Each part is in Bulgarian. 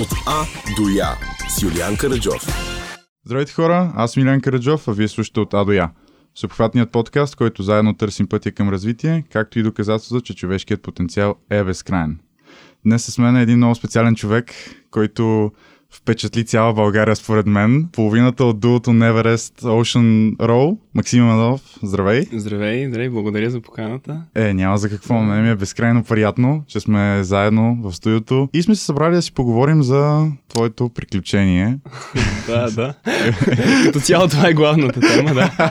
От А до Я с Юлиан Караджов. Здравейте хора, аз съм Милян Караджов, а вие слушате от А до Я. Съобхватният подкаст, който заедно търсим пътя към развитие, както и доказателство, че човешкият потенциал е безкрайен. Днес с мен е един много специален човек, който впечатли цяла България според мен. Половината от дуото Neverest Ocean Roll. Максим Манов, здравей. Здравей, здравей, благодаря за поканата. Е, няма за какво, не ми е безкрайно приятно, че сме заедно в студиото и сме се събрали да си поговорим за твоето приключение. да, да. Като цяло това е главната тема, да.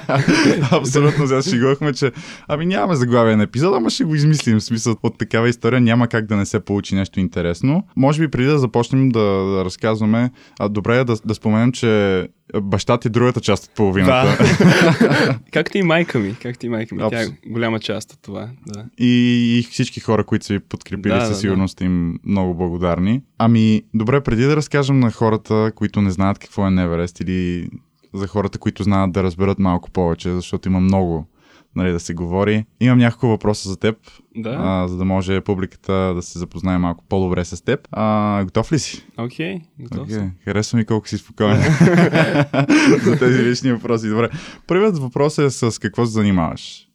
Абсолютно, сега шегувахме, че ами нямаме заглавие на епизода, ама ще го измислим. В смисъл от такава история няма как да не се получи нещо интересно. Може би преди да започнем да, да разказваме, а, добре е да, да споменем, че баща ти е другата част от половината. Да. както и майка ми. Както и майка ми. Абс... Тя е голяма част от това. Да. И, и всички хора, които са ви подкрепили, да, със сигурност да. им много благодарни. Ами, добре, преди да разкажем на хората, които не знаят какво е Неверест или за хората, които знаят да разберат малко повече, защото има много нали, да се говори. Имам няколко въпроса за теб, да. а, за да може публиката да се запознае малко по-добре с теб. А, готов ли си? Окей, okay, готов okay. Харесва ми колко си спокоен за тези лични въпроси. Добре. Първият въпрос е с какво се занимаваш?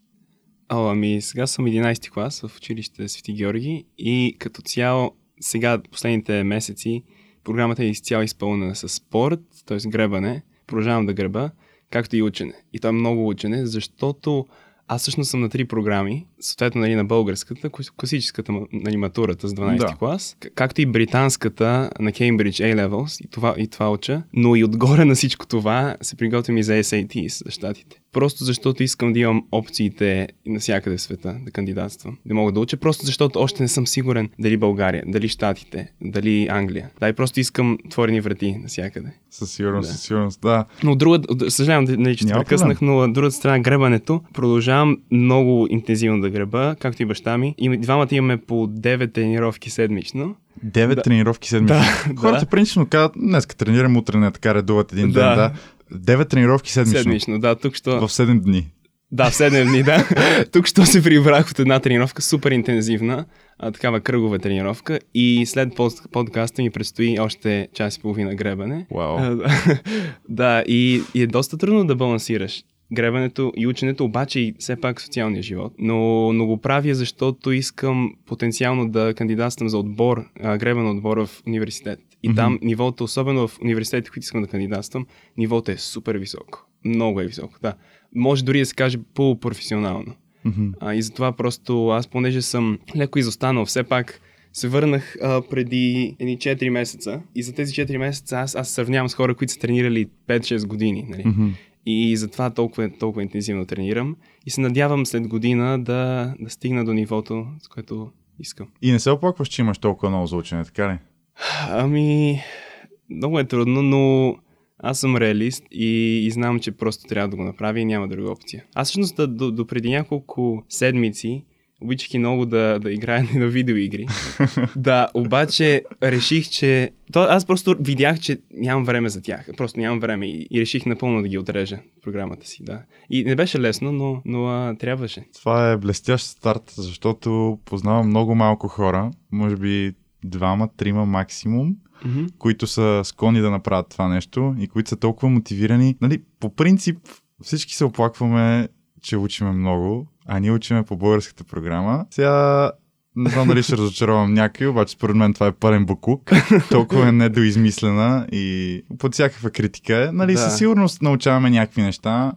О, ами сега съм 11 клас в училище Свети Георги и като цяло сега последните месеци програмата е изцяло изпълнена с спорт, т.е. гребане. Продължавам да греба, както и учене. И то е много учене, защото аз всъщност съм на три програми, съответно нали, на българската, класическата нали, матурата с 12 да. клас, както и британската на Cambridge A-Levels, и това, и това уча, но и отгоре на всичко това се приготвям и за SATs за щатите. Просто защото искам да имам опциите навсякъде в света да кандидатствам, да мога да уча, просто защото още не съм сигурен дали България, дали Штатите, дали Англия. Да, и просто искам творени врати навсякъде. Със сигурност, да. със сигурност, да. Но друга, съжалявам, нали, че прекъснах, но от другата страна гребането продължавам много интензивно да греба, както и баща ми. И двамата имаме по 9 тренировки седмично. 9 да. тренировки седмично. Да, Хората да. принципно казват, днес тренирам, утре не така редуват един да. ден. Да. 9 тренировки седмично. Седмично, да, тук що... В 7 дни. Да, в 7 дни, да. Тук що се прибрах от една тренировка, супер интензивна, а, такава кръгова тренировка и след подкаста ми предстои още час и половина гребане. Wow. да, и, и е доста трудно да балансираш гребането и ученето, обаче и все пак социалния живот. Но, но го правя, защото искам потенциално да кандидатствам за отбор, гребен отбор в университет. И mm-hmm. там нивото, особено в университетите, които искам да кандидатствам, нивото е супер високо. Много е високо, да. Може дори да се каже полупрофесионално. Mm-hmm. А, и затова просто аз, понеже съм леко изостанал, все пак се върнах а, преди едни 4 месеца и за тези 4 месеца аз, аз сравнявам с хора, които са тренирали 5-6 години. Нали? Mm-hmm. И затова толкова, толкова интензивно тренирам. И се надявам след година да, да стигна до нивото, с което искам. И не се оплакваш, че имаш толкова много заучене, така ли? Ами, много е трудно, но аз съм реалист и, и знам, че просто трябва да го направя и няма друга опция. Аз всъщност до, до, до преди няколко седмици обичах и много да, да играя на видеоигри. да, обаче реших, че... То, аз просто видях, че нямам време за тях. Просто нямам време и, и реших напълно да ги отрежа програмата си. Да. И не беше лесно, но, но а, трябваше. Това е блестящ старт, защото познавам много малко хора, може би двама, трима максимум, mm-hmm. които са склонни да направят това нещо и които са толкова мотивирани. Нали, по принцип всички се оплакваме, че учиме много, а ние учиме по българската програма. Сега не знам дали ще разочаровам някой, обаче според мен това е пълен букук. Толкова е недоизмислена и под всякаква критика е. Нали, да. със сигурност научаваме някакви неща,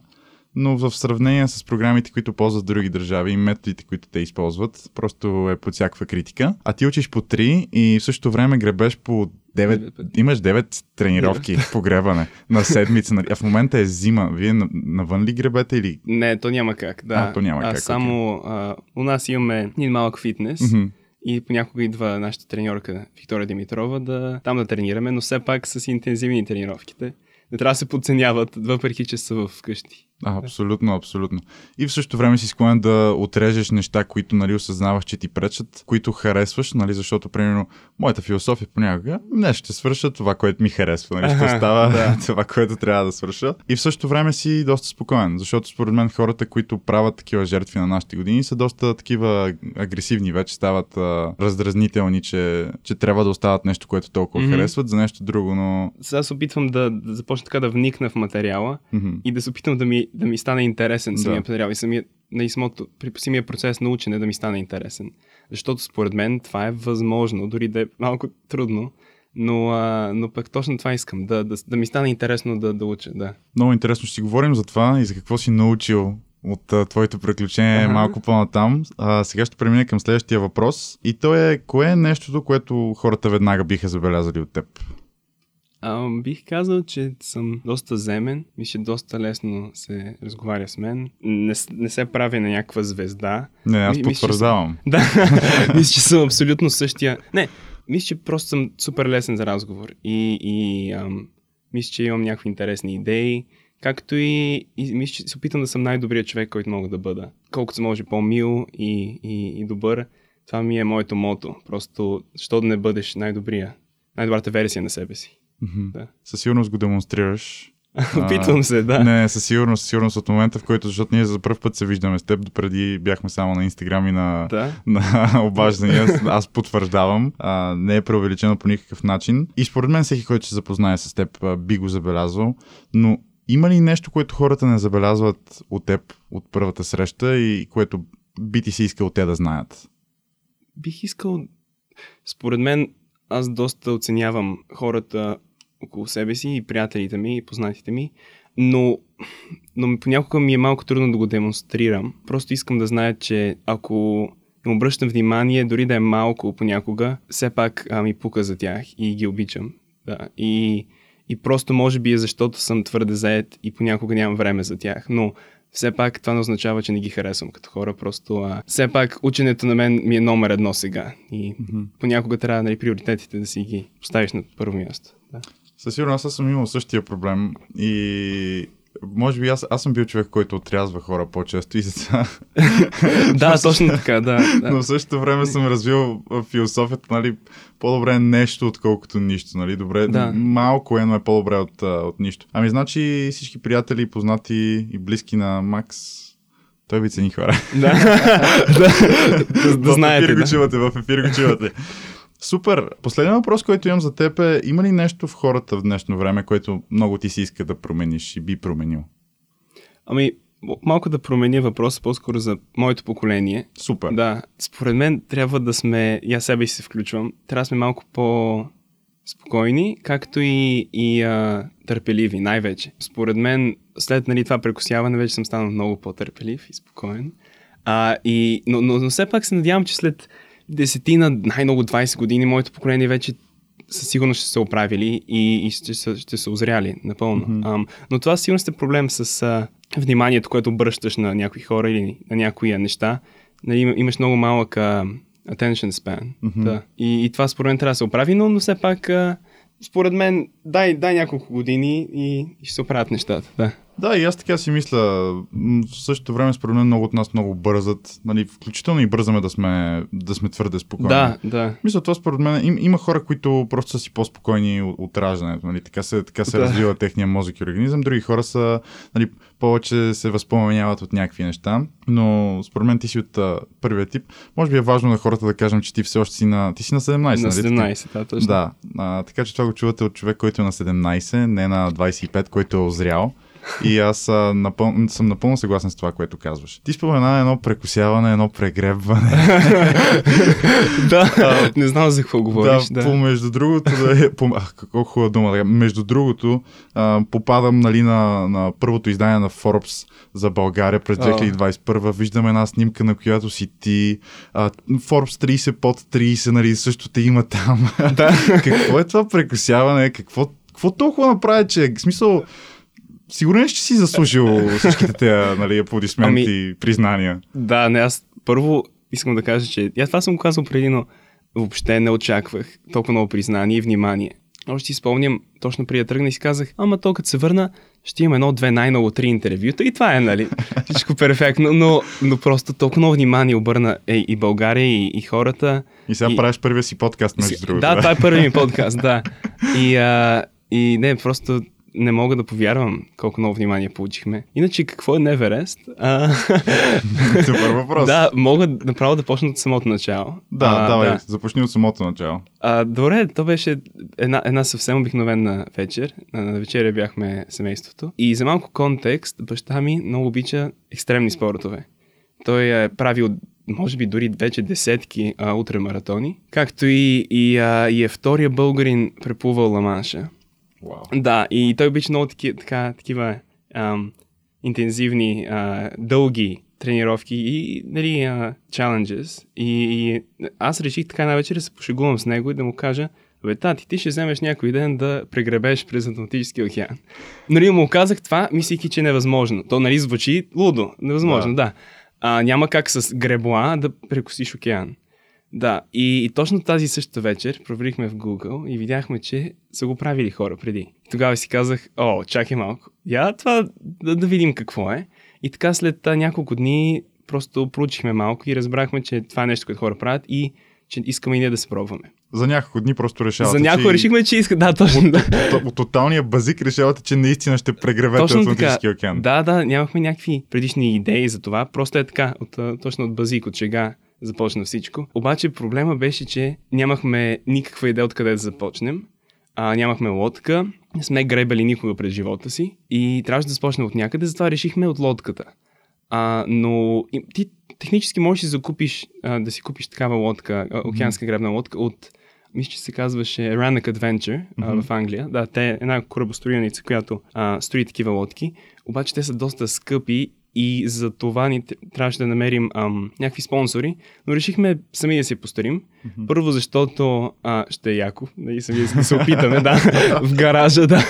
но в сравнение с програмите, които ползват други държави и методите, които те използват, просто е под всякаква критика. А ти учиш по 3 и в същото време гребеш по 9, имаш 9 тренировки по гребане на седмица. А в момента е зима. Вие навън ли гребете или? Не, то няма как. Да. А, то няма а, как. Само okay. а, у нас имаме един малък фитнес. Mm-hmm. И понякога идва нашата треньорка Виктория Димитрова да там да тренираме, но все пак с интензивни тренировките. Не трябва да се подценяват, въпреки че са в къщи. А, абсолютно, абсолютно. И в същото време си склонен да отрежеш неща, които нали, осъзнаваш, че ти пречат, които харесваш, нали, защото, примерно, моята философия понякога не ще свърша това, което ми харесва, нали, ще остава да. това, което трябва да свърша. И в същото време си доста спокоен, защото според мен хората, които правят такива жертви на нашите години, са доста такива агресивни, вече стават а, раздразнителни, че, че трябва да остават нещо, което толкова mm-hmm. харесват за нещо друго, но... Сега се опитвам да, да започна така да вникна в материала mm-hmm. и да се опитам да ми да ми стане интересен самия да. материал и самия, на самото, при самия процес на учене да ми стане интересен. Защото според мен това е възможно, дори да е малко трудно, но, а, но пък точно това искам, да, да, да ми стане интересно да, да уча. Да. Много интересно ще си говорим за това и за какво си научил от а, твоите приключения ага. малко по-натам. А, сега ще премина към следващия въпрос. И то е, кое е нещото, което хората веднага биха забелязали от теб? А, бих казал, че съм доста земен. Мисля, доста лесно се разговаря с мен. Не, не се прави на някаква звезда. Не, аз потвърждавам. Да, мисля, че съм абсолютно същия. Не, мисля, че просто съм супер лесен за разговор. И, и ам, мисля, че имам някакви интересни идеи. Както и, и мисля, че се опитам да съм най-добрият човек, който мога да бъда. Колкото се може по-мил и, и, и добър. Това ми е моето мото. Просто, що да не бъдеш най-добрия, най-добрата версия на себе си. Mm-hmm. Да. Със сигурност го демонстрираш. Опитвам се, да. Не, със сигурност, със сигурност от момента, в който, защото ние за първ път се виждаме с теб, допреди бяхме само на Инстаграм и на, да. на обаждания, аз потвърждавам. А, не е преувеличено по никакъв начин. И според мен всеки, който се запознае с теб, би го забелязвал. Но има ли нещо, което хората не забелязват от теб от първата среща и което би ти си искал те да знаят? Бих искал, според мен, аз доста оценявам хората около себе си и приятелите ми и познатите ми, но, но понякога ми е малко трудно да го демонстрирам. Просто искам да знаят, че ако им обръщам внимание, дори да е малко понякога, все пак а, ми пука за тях и ги обичам. Да. И, и просто може би е защото съм твърде заед и понякога нямам време за тях. Но все пак това не означава, че не ги харесвам като хора, просто а, все пак ученето на мен ми е номер едно сега и mm-hmm. понякога трябва нали, приоритетите да си ги поставиш на първо място. Да. Със сигурност аз съм имал същия проблем и може би аз, аз съм бил човек, който отрязва хора по-често и за това. да, точно така, да, да. Но в същото време съм развил философията, нали, по-добре е нещо, отколкото нищо, нали, добре, да. малко е, но е по-добре от, от нищо. Ами, значи всички приятели, познати и близки на Макс той ви цени хора. Да, да, да, знаете. В ефир го чувате, в ефир го чувате. Супер. Последният въпрос, който имам за теб е, има ли нещо в хората в днешно време, което много ти си иска да промениш и би променил? Ами, малко да променя въпроса по-скоро за моето поколение. Супер. Да, според мен трябва да сме, и аз себе си се включвам, трябва да сме малко по спокойни, както и, и а, търпеливи, най-вече. Според мен, след нали, това прекосяване, вече съм станал много по-търпелив и спокоен. А, и, но, но, но все пак се надявам, че след десетина, най-много 20 години, моето поколение вече със сигурност ще се оправили и, и ще, ще, ще се озряли напълно. Mm-hmm. Um, но това сигурно е проблем с uh, вниманието, което обръщаш на някои хора или на някои неща. Нали, имаш много малък uh, attention span. Mm-hmm. Да. И, и това според мен трябва да се оправи, но, но все пак uh, според мен дай, дай няколко години и, и ще се оправят нещата. Да. Да, и аз така си мисля. В същото време, според мен, много от нас много бързат. Нали, включително и бързаме да сме, да сме твърде спокойни. Да, да. Мисля, това според мен. Им, има хора, които просто са си по-спокойни от, от раждането. Нали, така се, така се да. развива техния мозък и организъм. Други хора са нали, повече се възпоменяват от някакви неща. Но според мен ти си от а, първия тип. Може би е важно на хората да кажем, че ти все още си на, ти си на 17. На 17, нали? да, точно. Да, а, така че това го чувате от човек, който е на 17, не на 25, който е озрял. И аз а, напъл... съм напълно съгласен с това, което казваш. Ти спомена едно прекусяване, едно прегребване. да, а, не знам за какво говориш. Да, да. По, между другото, да е, по, а, какво хубава дума. Между другото, а, попадам нали, на, на първото издание на Forbes за България през 2021. Виждам една снимка, на която си ти. А, Forbes 30 под 30, нали, също те има там. Да. какво е това прекусяване? Какво, какво толкова направи, че... В смисъл, сигурен че си заслужил всичките тези нали, аплодисменти ами, признания. Да, не, аз първо искам да кажа, че аз това съм го казал преди, но въобще не очаквах толкова много признание и внимание. Още си спомням, точно преди да тръгна и си казах, ама то като се върна, ще има едно, две, най-много три интервюта и това е, нали? Всичко перфектно, но, но просто толкова много внимание обърна е, и България, и, и хората. И сега И- правиш първия си подкаст, между другото. Да, това е първи ми подкаст, да. И, а, и не, просто не мога да повярвам колко много внимание получихме. Иначе какво е Неверест? А, Супер въпрос. да, мога направо да почна от самото начало. Да, а, давай, да. започни от самото начало. А, добре, то беше една, една съвсем обикновена вечер. На, вечеря бяхме семейството. И за малко контекст, баща ми много обича екстремни спортове. Той е правил, може би, дори вече десетки а, утремаратони. Както и, и, а, и е втория българин преплувал Ламанша. Вау. Да, и той обича много таки, така, такива ам, интензивни, а, дълги тренировки и нали, а, challenges. И, и аз реших така на вечер да се пошегувам с него и да му кажа, Бе, тати, ти ще вземеш някой ден да прегребеш през Атлантическия океан. Нали, му казах това, мислейки, че е невъзможно. То, нали, звучи лудо. Невъзможно, да. да. А, няма как с гребла да прекусиш океан. Да, и, и точно тази същата вечер проверихме в Google и видяхме, че са го правили хора преди. Тогава си казах, о, чакай малко, я това да, да видим какво е. И така след а, няколко дни просто проучихме малко и разбрахме, че това е нещо, което хора правят и че искаме и ние да се пробваме. За няколко дни просто решавате, За някой че... решихме, че иска. Да, точно. Да. От, от тоталния базик решавате, че наистина ще прегревете Точно. Атлантическия океан. Да, да, нямахме някакви предишни идеи за това. Просто е така, от, точно от базик, от шега започна всичко. Обаче проблема беше, че нямахме никаква идея откъде да започнем. А, нямахме лодка, не сме гребали никога през живота си и трябваше да започнем от някъде, затова решихме от лодката. А, но и, ти технически можеш да закупиш, а, да си купиш такава лодка, а, океанска гребна лодка от мисля, че се казваше Rannoch Adventure а, Мгм. в Англия. Да, те е една корабостроеница, която а, строи такива лодки. Обаче те са доста скъпи и за това ни трябваше да намерим ам, някакви спонсори, но решихме сами да си постарим. Мгм. Първо, защото а, ще е яко, нали, сами да се опитаме, да, в гаража, да.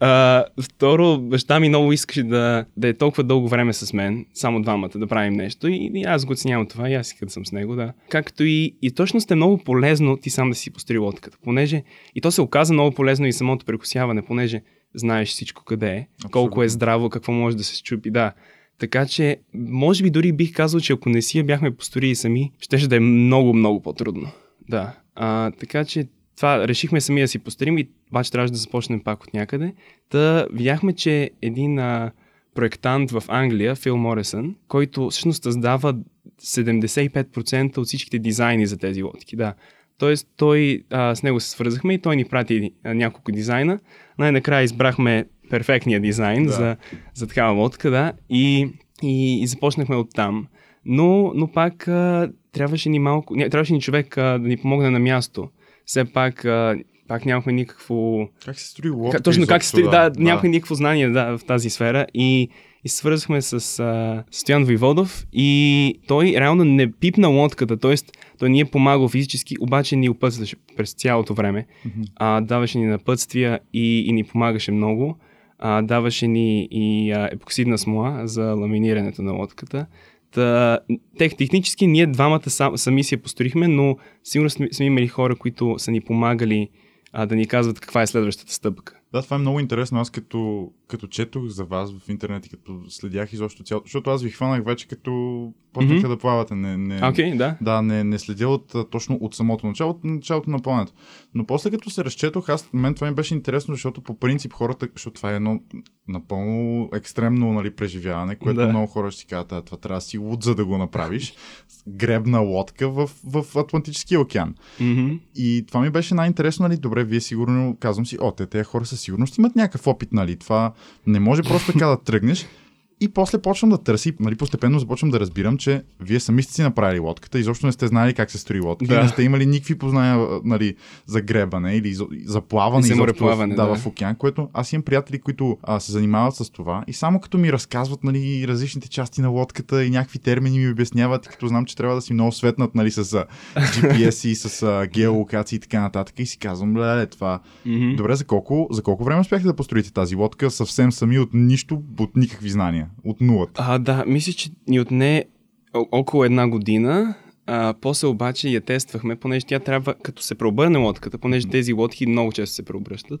А, второ, баща ми много искаше да, да е толкова дълго време с мен, само двамата, да правим нещо и, и аз го оценявам това и аз искам да съм с него, да. Както и, и точно сте много полезно ти сам да си построи лодката, понеже и то се оказа много полезно и самото прекусяване, понеже знаеш всичко къде е, колко е Абсолютно. здраво, какво може да се щупи, да. Така че, може би дори бих казал, че ако не си я бяхме построили сами, щеше да е много, много по-трудно. Да. А, така че това решихме сами да си построим и обаче трябваше да започнем пак от някъде. Та видяхме, че един а, проектант в Англия, Фил Морисън, който всъщност създава 75% от всичките дизайни за тези лодки. Да. Тоест, той, а, с него се свързахме и той ни прати а, няколко дизайна. Най-накрая избрахме перфектния дизайн Да. за, за такава лодка, да, и, и, и започнахме от там. Но, но пак а, трябваше ни малко, ня, трябваше ни човек а, да ни помогне на място. Все пак, а, пак нямахме никакво... Как се строи лодка? Как, точно как се строи, да, нямахме никакво знание да, в тази сфера и, и свързахме с а, Стоян Войводов и той реално не пипна лодката, т.е. той ни е помагал физически, обаче ни опътстваше през цялото време. Мгм. А, даваше ни напътствия и, и ни помагаше много. А, даваше ни и а, епоксидна смола за ламинирането на лодката. Та, тех, технически ние двамата сам, сами си я построихме, но сигурно сме, сме имали хора, които са ни помагали а, да ни казват каква е следващата стъпка. Да, това е много интересно. Аз като, като четох за вас в интернет и като следях изобщо цялото, защото аз ви хванах вече като почнаха Мгм. да плавате. Не, не, okay, да. Да, не, не следя от, точно от самото начало, от началото на плането. Но после като се разчетох, аз, мен това ми беше интересно, защото по принцип хората, защото това е едно напълно екстремно нали, преживяване, което Да. много хора ще си казват, «А, това трябва да си луд, за да го направиш. Гребна лодка в, в Атлантическия океан. Mm-hmm. И това ми беше най-интересно, нали? Добре, вие сигурно, казвам си, о, те, тези хора със сигурност имат някакъв опит, нали? Това не може просто така да тръгнеш. И после почвам да търси, нали, постепенно започвам да разбирам, че вие сами сте си направили лодката, изобщо не сте знали как се строи лодка, Да. не сте имали никакви познания нали, за гребане или за, плаване, И в, да, да. в океан, което аз имам приятели, които а, се занимават с това и само като ми разказват нали, различните части на лодката и някакви термини ми обясняват, и като знам, че трябва да си много светнат нали, с а, GPS и с а, геолокации и така нататък и си казвам, леле, това Mm-hmm. Добре, за колко, за колко време успяхте да построите тази лодка съвсем сами от нищо, от никакви знания, от нулата? А, да, мисля, че ни отне около една година. А, после обаче я тествахме, понеже тя трябва, като се преобърне лодката, понеже тези лодки много често се преобръщат,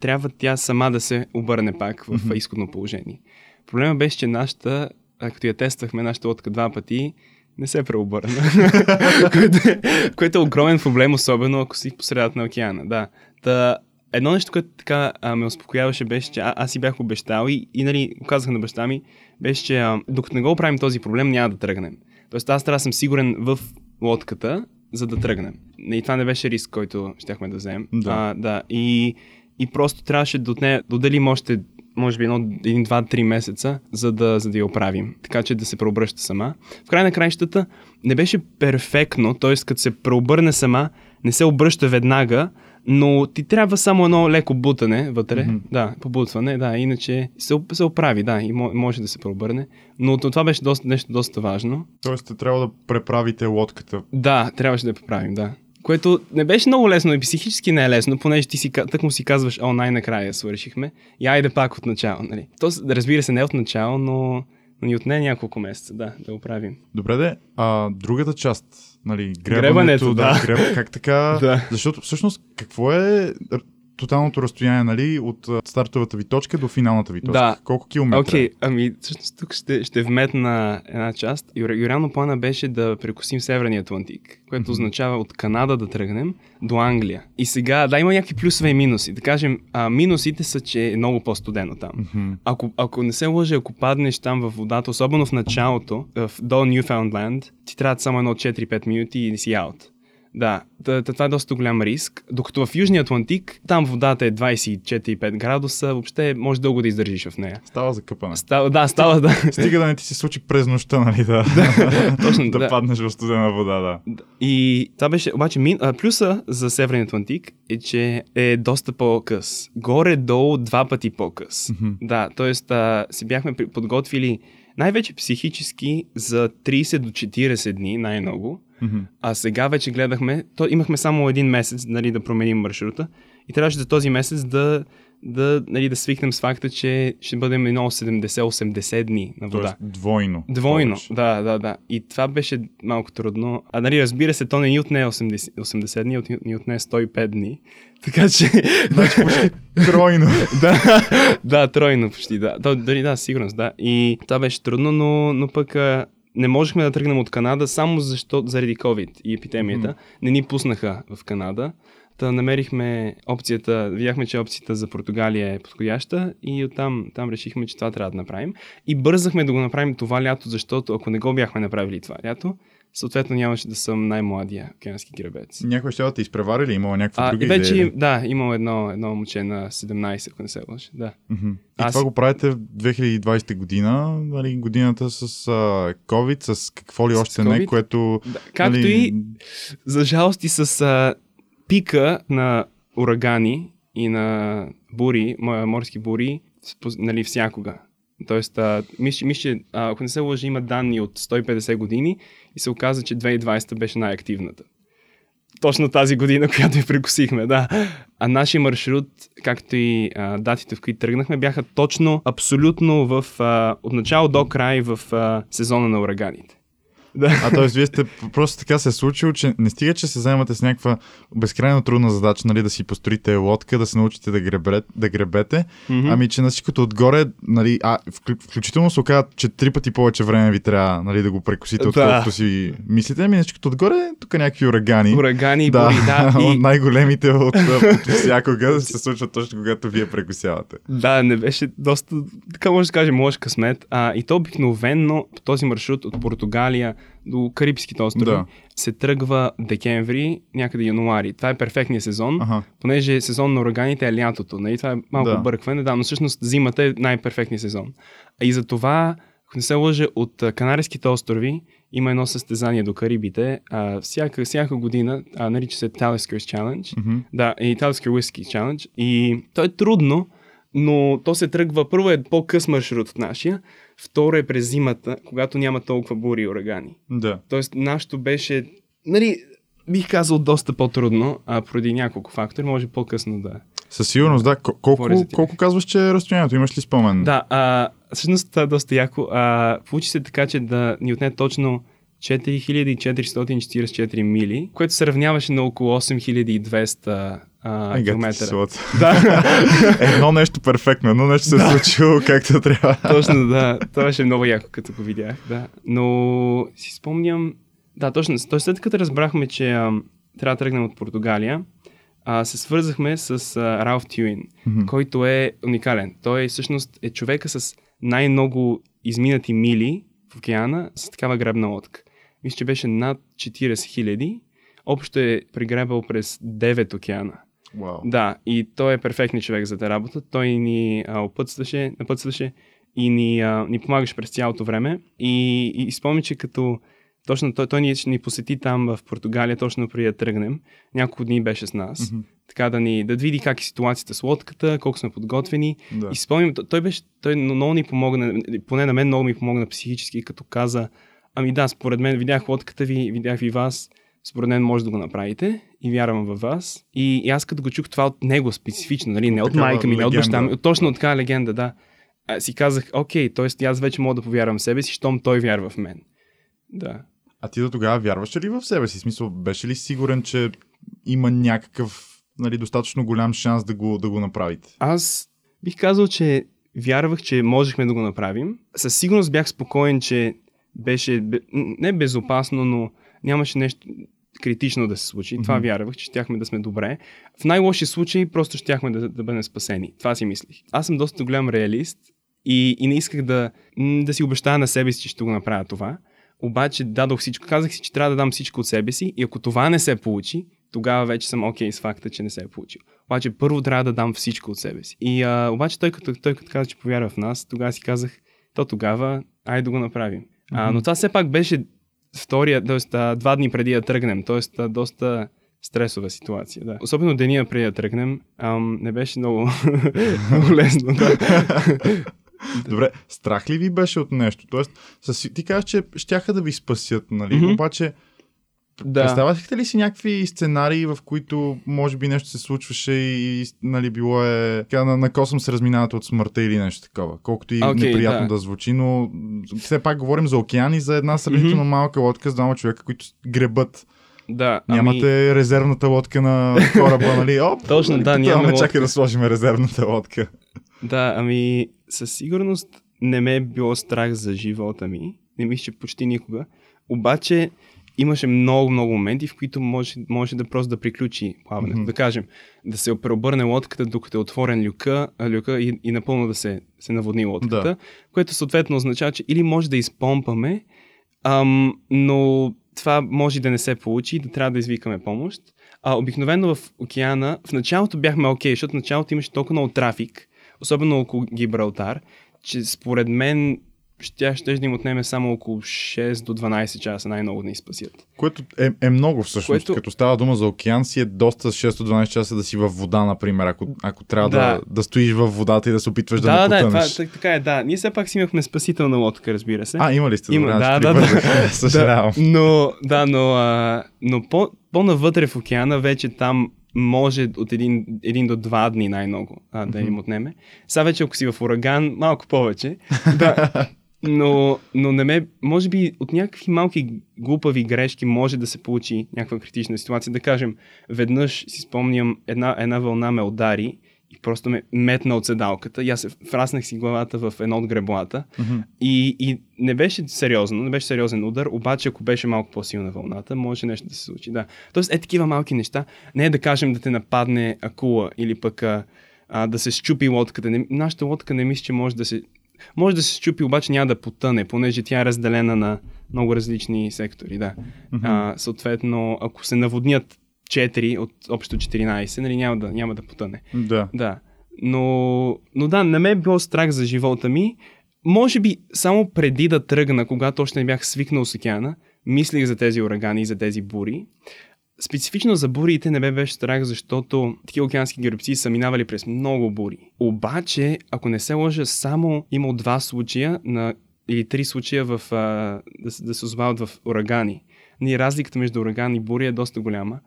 трябва тя сама да се обърне пак в mm-hmm. изходно положение. Проблема беше, че нашата, като я тествахме, нашата лодка два пъти, не се преобърна. което, е, което е огромен проблем, особено ако си по средата на океана. Да. Та, едно нещо, което така а, ме успокояваше, беше, че а, аз си бях обещал и, и нали, казах на баща ми, беше, че а, докато не го оправим този проблем, няма да тръгнем. Тоест аз трябва да съм сигурен в лодката, за да тръгнем. И това не беше риск, който щяхме да вземем. Да. А, да. И, и просто трябваше да отне, да отделим още може би едно, един, два, три месеца, за да, за да я оправим. Така че да се преобръща сама. В край на краищата не беше перфектно, т.е. като се преобърне сама, не се обръща веднага, но ти трябва само едно леко бутане вътре, mm-hmm. да, побутване, да, иначе се, се оправи, да, и може да се преобърне. Но това беше доста, нещо доста важно. Тоест, трябва да преправите лодката. Да, трябваше да я преправим, да. Което не беше много лесно и психически не е лесно, понеже ти си, так му си казваш, о, най-накрая свършихме и айде пак от начало. Нали? То, разбира се, не от начало, но, но ни отне няколко месеца, да, да оправим. Добре, де, а другата част, нали, гребането, Гребането, да. да греб, как така, Да. защото всъщност какво е тоталното разстояние, нали, от стартовата ви точка до финалната ви точка? Да. Колко километра? Окей, okay, ами всъщност тук ще, ще вметна една част. Реално плана беше да прекусим Северния Атлантик, което Мгм. означава от Канада да тръгнем до Англия. И сега, да, има някакви плюсове и минуси. Да кажем, а, минусите са, че е много по-студено там. Мгм. Ако, ако не се лъжа, ако паднеш там в водата, особено в началото, в, до Newfoundland, ти трябва само едно 4-5 минути и си аут. Да, това е доста голям риск. Докато в Южния Атлантик, там водата е 24-5 градуса, въобще може дълго да издържиш в нея. Става за къпане. Става, да, става, да. Стига да не ти се случи през нощта, нали, да, точно, да, да. паднеш в студена вода, да. И това беше, обаче, мин, а, плюса за Северния Атлантик е, че е доста по-къс. Горе-долу два пъти по-къс. Да, т.е. си бяхме подготвили най-вече психически за 30 до 40 дни, най-много. А сега вече гледахме, то имахме само един месец нали, да променим маршрута и трябваше за този месец да, да, нали, да свикнем с факта, че ще бъдем едно 70-80 дни на вода. Тоест двойно. Двойно, повече. да, да, да. И това беше малко трудно. А нали, разбира се, то не ни отне 80, 80 дни, от- ни отне 105 дни. Така че... Значи почти тройно. да, да, тройно почти, да. То, дали, да, сигурност, да. И това беше трудно, но, но пък не можехме да тръгнем от Канада само защо, заради COVID и епидемията. Не ни пуснаха в Канада. Та намерихме опцията, видяхме, че опцията за Португалия е подходяща и оттам там решихме, че това трябва да направим. И бързахме да го направим това лято, защото ако не го бяхме направили това лято, съответно нямаше да съм най-младия океански гребец. Някой ще да те изпревари ли? Имало някаква А, друга вече, идея? да, имал едно, едно момче на 17, ако не се лъжа. Да. Мгм. И Аз- това го правите в 2020 година, нали, годината с а, COVID, с какво ли С още не, COVID? което... Да, както нали, и, за жалост и с а, пика на урагани и на бури, морски бури, нали, всякога. Тоест, мисля, ако не се лъжи, има данни от 150 години и се оказа, че 2020 беше най-активната. Точно тази година, която я прекусихме, да. А нашия маршрут, както и а, датите, в които тръгнахме, бяха точно, абсолютно в, а, от начало до край в а, сезона на ураганите. Да. А т.е. вие сте просто така се е случило, че не стига, че се заемате с някаква безкрайно трудна задача, нали, да си построите лодка, да се научите да, гребе, да гребете, Мгм. ами че на всичкото отгоре, нали, а, вклю- включително се оказа, че три пъти повече време ви трябва нали, да го прекусите, отколкото си мислите, ами на всичкото отгоре, тук някакви урагани. Урагани да, бури, да. от И, най-големите от, от всякога се случват точно когато вие прекусявате. да, не беше доста, така може да се каже, лош късмет. А, и то обикновенно по този маршрут от Португалия до Карибските острови Да. се тръгва декември, някъде януари. Това е перфектният сезон, Ага. понеже сезон на ураганите е лятото. Нали? Това е малко Да. бъркване, да, но всъщност зимата е най-перфектният сезон. А и за това, ако не се лъжа, от Канарските острови има едно състезание до Карибите. А, всяка, всяка година, а, нарича се Taliskers Challenge. Мгм. Да, и Talisker Whiskey Challenge. И то е трудно, но то се тръгва. Първо е по-къс маршрут от нашия, второ е през зимата, когато няма толкова бури и урагани. Да. Тоест, нашето беше, нали, бих казал доста по-трудно, а поради няколко фактори, може по-късно да. Със сигурност, да. Колко, колко казваш, че е разстоянието? Имаш ли спомен? Да, а, всъщност това е доста яко. А, получи се така, че да ни отне точно 4444 мили, което се равняваше на около 8200 а, Да, Едно нещо перфектно, едно нещо се е случило както трябва. точно, да. Това беше много яко, като го видях, да. Но си спомням... Да, точно. Той след като разбрахме, че а, трябва да тръгнем от Португалия, а, се свързахме с а, Ралф Тюин, Мгм. който е уникален. Той всъщност е човека с най-много изминати мили в океана с такава гребна лодка. Мисля, че беше над 40 хиляди. Общо е прегребал през 9 океана. Вау. Да, и той е перфектният човек за тази работа. Той ни а, опътстваше, напътстваше и ни, а, ни помагаше през цялото време. И, и, и спомня, че като точно той, той ни, ни посети там в Португалия, точно преди да тръгнем. Няколко дни беше с нас. Мгм. Така да ни да види как е ситуацията с лодката, колко сме подготвени. Да. И спомням, той беше, той много ни помогна, поне на мен много ми помогна психически, като каза, ами да, според мен видях лодката ви, видях ви вас, според мен може да го направите и вярвам във вас. И, и аз като го чух това от него специфично, нали, не от Такава майка ми, не от баща ми, легенда. от- точно от така легенда, да. А, си казах, окей, т.е. аз вече мога да повярвам в себе си, щом той вярва в мен. Да. А ти до тогава вярваше ли в себе си? Смисъл, беше ли сигурен, че има някакъв нали, достатъчно голям шанс да го, да го направите? Аз бих казал, че вярвах, че можехме да го направим. Със сигурност бях спокоен, че беше не безопасно, но нямаше нещо критично да се случи. Това Мгм. вярвах, че щяхме да сме добре. В най-лоши случаи просто щяхме да, да бъдем спасени. Това си мислих. Аз съм доста голям реалист и, и не исках да, да си обещая на себе си, че ще го направя това. Обаче дадох всичко. Казах си, че трябва да дам всичко от себе си и ако това не се получи, тогава вече съм окей с факта, че не се е получил. Обаче първо трябва да дам всичко от себе си. И а, обаче той като, той като каза, че повярва в нас, тогава си казах, то тогава, айде да го направим. А, но това все пак беше втория, т.е. два дни преди да тръгнем, т.е. доста стресова ситуация. Да. Особено деня преди да тръгнем, ам, не беше много, много лесно. Да. Добре, страх ли ви беше от нещо? Тоест, ти казваш, че щяха да ви спасят, нали? Мгм. Обаче, да. представяхте ли си някакви сценарии, в които може би нещо се случваше и нали, било е така на, на косъм се разминавате от смъртта или нещо такова? Колкото и Окей, неприятно да. да. звучи, но все пак говорим за океани, за една сравнително Мгм. малка лодка с двама човека, които гребат. да Нямате резервната лодка на кораба, нали? Оп, Точно, да, нямаме чакай да сложим резервната лодка. Да, ами със сигурност не ме е било страх за живота ми. Не мисля, че почти никога. Обаче имаше много, много моменти, в които може, може да просто да приключи плаването. Мгм. Да кажем, да се преобърне лодката, докато е отворен люка, люка и, и напълно да се, се наводни лодката, Да. което съответно означава, че или може да изпомпаме, ам, но това може да не се получи, да трябва да извикаме помощ. А обикновено в океана, в началото бяхме окей, защото в началото имаше толкова много трафик, особено около Гибралтар, че според мен ще, ще да им отнеме само около 6 до 12 часа най-много да ни спасят. Което е, е много всъщност. Което... Като става дума за океан си е доста 6-12 часа да си във вода, например, ако, ако трябва да. Да, Да. да стоиш във водата и да се опитваш да, Да, не да, това, потънеш. так- така е, да. Ние все пак си имахме спасителна лодка, разбира се. А, има ли сте? Има, Добре, да, да, да. Съжалявам. Да, но, да, но, а, но по, по-навътре в океана вече там може от един, един до два дни най-много а, да им отнеме. Сега вече, ако си в ураган, малко повече. Да. Но, но не ме, може би от някакви малки глупави грешки може да се получи някаква критична ситуация. Да кажем, веднъж си спомням, една, една вълна ме удари и просто ме метна от седалката и аз се враснах си главата в едно от греблата. Мгм. И, и не беше сериозно, не беше сериозен удар, обаче ако беше малко по-силна вълната, може нещо да се случи. Да. Тоест е такива малки неща. Не е да кажем да те нападне акула или пък а, а, да се щупи лодката. Не, нашата лодка не мисля, че може да се... Може да се щупи, обаче няма да потъне, понеже тя е разделена на много различни сектори. Да. Мгм. А, съответно, ако се наводнят 4 от общо 14, нали, няма, да, няма да потъне. Да. Да. Но, но да, не ме е било страх за живота ми. Може би само преди да тръгна, когато още не бях свикнал с океана, мислих за тези урагани и за тези бури. Специфично за буриите не бе беше страх, защото такива океански гребци са минавали през много бури. Обаче, ако не се лъжа, само имал два случая на, или три случая в, а, да, се- да се озовават в урагани. Ни разликата между ураган и бури е доста голяма.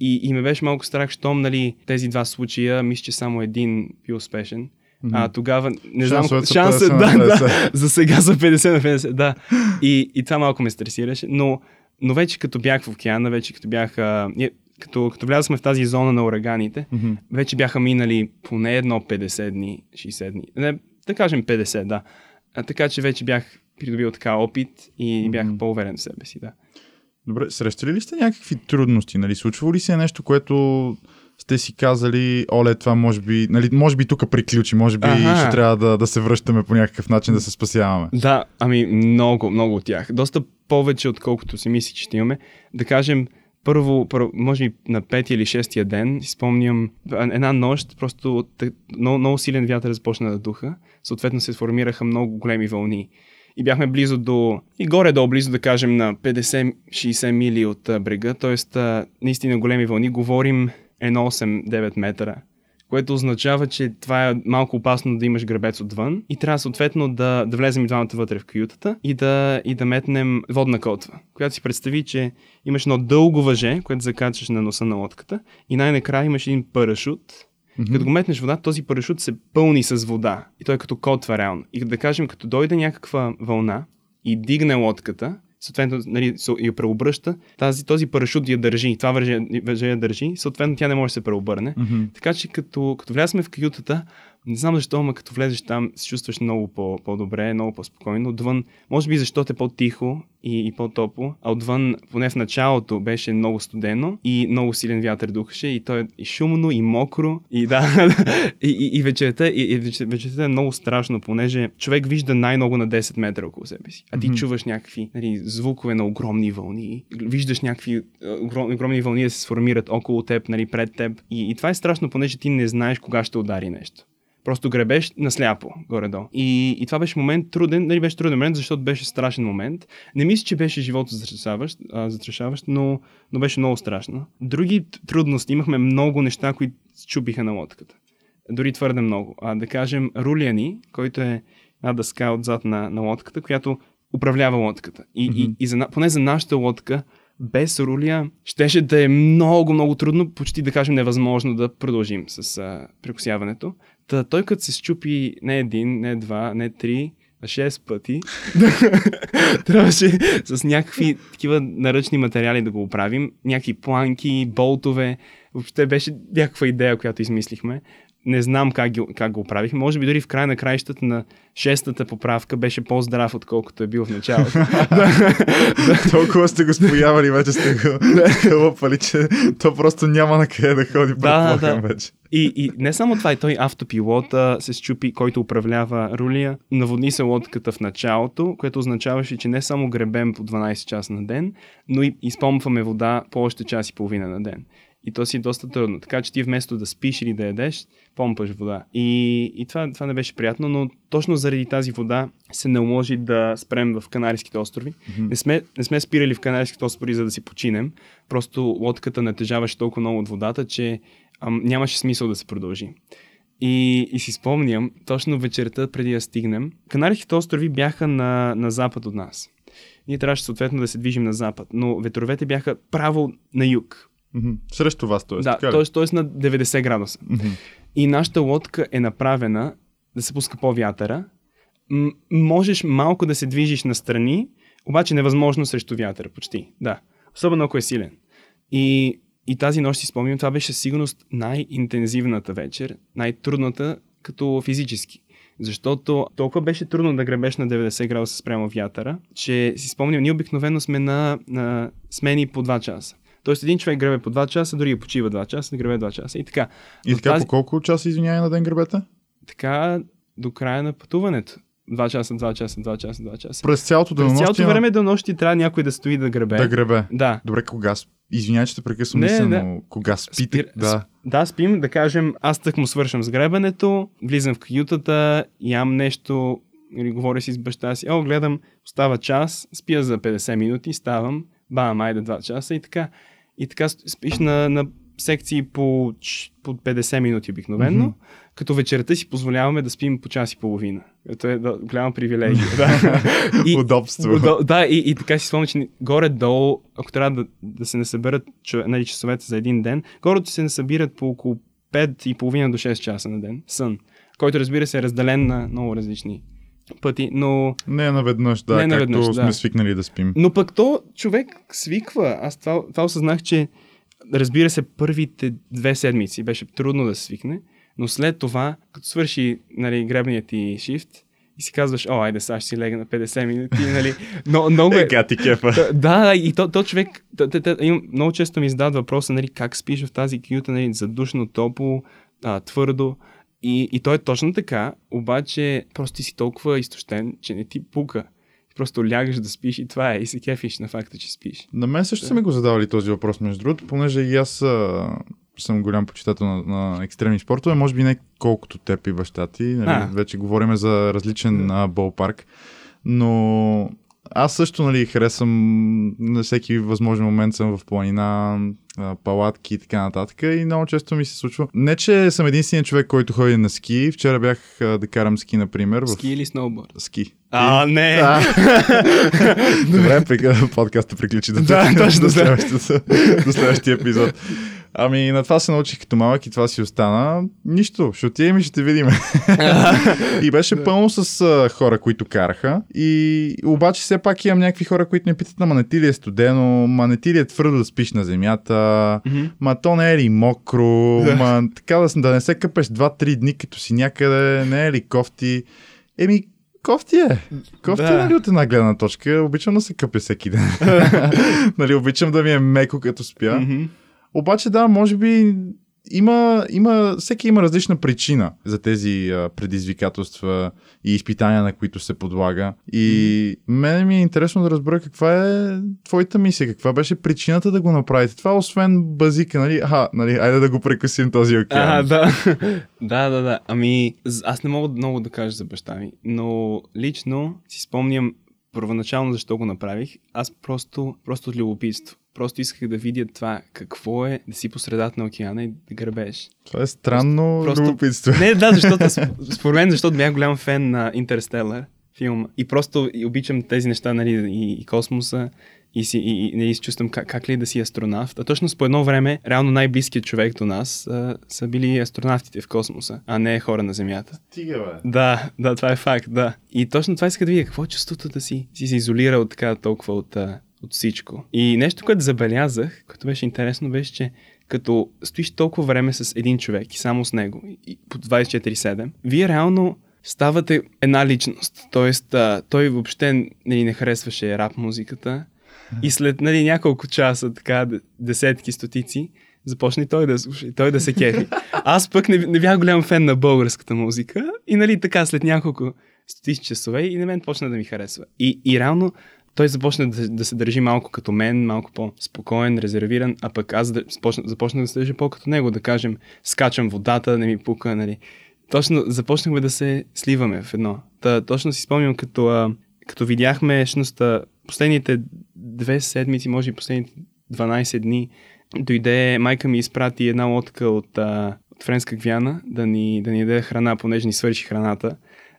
И, и ме беше малко страх, щом нали, тези два случая, мисля, че само един бил успешен. А тогава, не знам, шанса, 50 на да, да, 50. за сега са 50 на 50, да. И, и това малко ме стресираше, но, но вече като бях в океана, вече като бях, а, като, като влязахме в тази зона на ураганите, Мгм. вече бяха минали поне едно 50 дни, 60 дни. Не, да кажем 50, да. А, така че вече бях придобил така опит и бях Мгм. по-уверен в себе си, да. Добре, срещали ли сте някакви трудности? Нали? Случвало ли се нещо, което сте си казали, оле, това може би, нали, може би тук приключи, може би Аха. ще трябва да, да се връщаме по някакъв начин да се спасяваме. Да, ами много, много от тях. Доста повече, отколкото си мисли, че ще имаме. Да кажем, първо, първо може би на петия или шестия ден, си спомням една нощ, просто много, много силен вятър започна да духа. Съответно се сформираха много големи вълни. И бяхме близо до, и горе-долу близо, да кажем, на 50-60 мили от брега, т.е. наистина големи вълни. Говорим 1,8-9 метра което означава, че това е малко опасно да имаш гребец отвън и трябва съответно да, да влезем и двамата вътре в каютата и да, и да метнем водна котва, която си представи, че имаш едно дълго въже, което закачаш на носа на лодката и най-накрая имаш един парашут. Мгм. Като го метнеш вода, този парашут се пълни с вода и той е като котва реално. И да кажем, като дойде някаква вълна и дигне лодката, съответно нали, я преобръща, тази, този парашут я държи, това въже, въже я държи, съответно тя не може да се преобърне. Мгм. Така че като, като влязме в каютата, не знам защо, но като влезеш там, се чувстваш много по, по-добре, много по-спокойно. Отвън, може би защото е по-тихо и, и по-топло, а отвън, поне в началото, беше много студено и много силен вятър духаше и то е и шумно, и мокро, и да, и, и, и вечерта, и, и вече- вечерта е много страшно, понеже човек вижда най-много на 10 метра около себе си, а ти Мгм. чуваш някакви нали, звукове на огромни вълни, виждаш някакви а, огром, огромни вълни да се сформират около теб, нали, пред теб. И, и това е страшно, понеже ти не знаеш кога ще удари нещо. Просто гребеш насляпо, горе-долу. И, и това беше момент труден, нали беше труден момент, защото беше страшен момент. Не мисля, че беше живото а, застрашаващ но, но беше много страшно. Други трудности, имахме много неща, които чупиха на лодката. Дори твърде много. А, да кажем, руля ни, който е една дъска отзад на, на лодката, която управлява лодката. И, Мгм. и, и за, поне за нашата лодка, без руля, щеше да е много, много трудно, почти да кажем невъзможно да продължим с а, прекусяването. Та, той като се щупи не един, не два, не три, а шест пъти, трябваше с някакви такива наръчни материали да го оправим. Някакви планки, болтове. Въобще беше някаква идея, която измислихме. Не знам как, ги, как го оправихме. Може би дори в края на краищата на шестата поправка беше по-здрав, отколкото е бил в началото. Толкова сте го споявали, вече сте го хлъпали, че то просто няма на къде да ходи, Да, да. вече. И, и не само това, и той автопилота се щупи, който управлява рулия. Наводни се лодката в началото, което означаваше, че не само гребем по 12 часа на ден, но и изпомпваме вода по още час и половина на ден. И то си е доста трудно. Така че ти вместо да спиш или да ядеш, помпаш вода. И, и това, това не беше приятно, но точно заради тази вода се наложи да спрем в Канарските острови. Мгм. Не сме, не сме спирали в Канарските острови, за да си починем. Просто лодката натежаваше толкова много от водата, че ам, нямаше смисъл да се продължи. И, и си спомням, точно вечерта преди да стигнем, Канарските острови бяха на, на запад от нас. Ние трябваше съответно да се движим на запад, но ветровете бяха право на юг. Мгм. Срещу вас, т.е. да, т.е. т.е. на 90 градуса. Мгм. И нашата лодка е направена да се пуска по вятъра. М- можеш малко да се движиш настрани, обаче невъзможно срещу вятъра, почти. Да. Особено ако е силен. И, и тази нощ си спомням, това беше сигурност най-интензивната вечер, най-трудната като физически. Защото толкова беше трудно да гребеш на 90 градуса спрямо вятъра, че си спомням, ние обикновено сме на, на смени по 2 часа. Тоест един човек гребе по 2 часа, дори почива 2 часа, гребе 2 часа и така. И така, тази- по колко часа, извинявай, на ден гребете? така до края на пътуването. 2 часа, 2 часа, 2 часа, 2 часа. През цялото През денонощие цялото време до нощи трябва някой да стои да гребе. да гребе. Да. Добре, кога. Извинявай, че те прекъсвам, Не, наистина, да. но кога спите? Спир... Да. Да, спим, да кажем, аз тък му свършам с гребането, влизам в каютата, ям нещо, или говоря си с баща си, о, гледам, остава час, спя за 50 минути, ставам, бам, айде 2 часа и така. И така спиш на, на секции по, по 50 минути обикновено, Мгм. като вечерта си позволяваме да спим по час и половина. Което е да, голяма привилегия. да. И- Удобство. Удо- да, и, и така си спомня, че горе-долу, ако трябва да, да се насъберат нали, часовете за един ден, горе се насъбират по около 5,5 до 6 часа на ден сън, който разбира се е разделен на много различни пъти, но... Не наведнъж, да, Не както наведнъж, да. сме свикнали да спим. Но пък то човек свиква. Аз това, това осъзнах, че разбира се, първите две седмици беше трудно да се свикне, но след това, като свърши нали, гребният ти шифт, и си казваш, о, айде, сега ще си лега на 50 минути, нали? Но, много е... Ега ти кефа. Да, и то, то човек, то, то, то, им, много често ми задават въпроса, нали, как спиш в тази кюта, нали, задушно, топло, а, твърдо. И, и то е точно така, обаче просто ти си толкова изтощен, че не ти пука. Просто лягаш да спиш и това е. И се кефиш на факта, че спиш. На мен също са ми го задавали този въпрос, между другото, понеже и аз съм голям почитател на, на екстремни спортове, може би не колкото теб и баща ти. Нали? А. Вече говорим за различен а, болпарк. Но аз също нали, харесвам на всеки възможен момент съм в планина, а, палатки и така нататък. И много често ми се случва. Не, че съм единственият човек, който ходи на ски. Вчера бях а, да карам ски, например. В... Ски или сноуборд? Ски. А, не! А. Добре, подкаста приключи до Да, точно, до, да. следващия, до следващия епизод. Ами на това се научих като малък и това си остана. Нищо, ще отидем и ще те видим. и беше пълно с а, хора, които караха. И обаче все пак имам някакви хора, които ме питат, ама не ти ли е студено, ма не ти ли е твърдо да спиш на земята, ма то не е ли мокро, ма така да, да не се къпеш 2-3 дни като си някъде, не е ли кофти. Еми, кофти е. Кофти Да. е, нали, от една гледна точка. Обичам да се къпя всеки ден. нали, обичам да ми е меко като спя. Мгм. Обаче да, може би има, има, всеки има различна причина за тези а, предизвикателства и изпитания, на които се подлага. И мен ми е интересно да разбера каква е твоята мисия, каква беше причината да го направите. Това освен базика, нали? Аха, нали, айде да го прекъсим този океан. А, да. да, да, да. Ами, аз не мога много да кажа за баща ми, но лично си спомням първоначално защо го направих. Аз просто, просто от любопитство. Просто исках да видя това какво е да си по средата на океана и да гребеш. Това е странно Просто- любопитство. Не, да, защото сп- според мен, защото бях голям фен на Интерстелър филма. И просто и обичам тези неща, нали, и, и космоса. И, си, и, и, и се чувствам как, как ли да си астронавт. А точно по едно време, реално най-близкият човек до нас а, са били астронавтите в космоса, а не хора на Земята. Стига, бе. Да, да, това е факт, да. И точно това иска да видя. Какво е чувството да си, си се изолирал така толкова от, от всичко. И нещо, което забелязах, което беше интересно, беше, че като стоиш толкова време с един човек и само с него, и по 24-7, вие реално ставате една личност. Тоест, а, той въобще нали, не харесваше рап музиката. И след нали, няколко часа, така, десетки, стотици, започне той да и той да се кефи. Аз пък не, не бях голям фен на българската музика и нали така след няколко стотици часове и на мен почна да ми харесва. И, и реално той започна да, да се държи малко като мен, малко по-спокоен, резервиран, а пък аз започна, започнах да се държа по-като него, да кажем, скачам водата, не ми пука, нали. Точно започнахме да се сливаме в едно. Та, точно си спомням, като, а, като видяхме всъщност последните две седмици, може и последните 12 дни, дойде, майка ми изпрати една лодка от, а, от Френска Гвяна да ни, да ни даде храна, понеже ни свърши храната.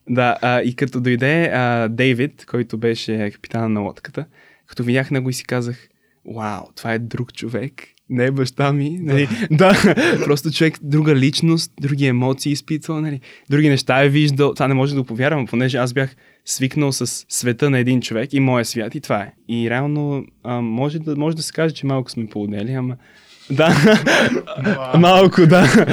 Да, а, и като дойде а, Дейвид, който беше капитана на лодката, като видях него и си казах, вау, това е друг човек, не е баща ми, нали? Да, просто човек, друга личност, други емоции изпитвал, нали? Други неща е виждал. Това не може да го повярвам, понеже аз бях свикнал с света на един човек и моя свят и това е. И реално а, може, да, може да се каже, че малко сме поудели, ама да, малко, да.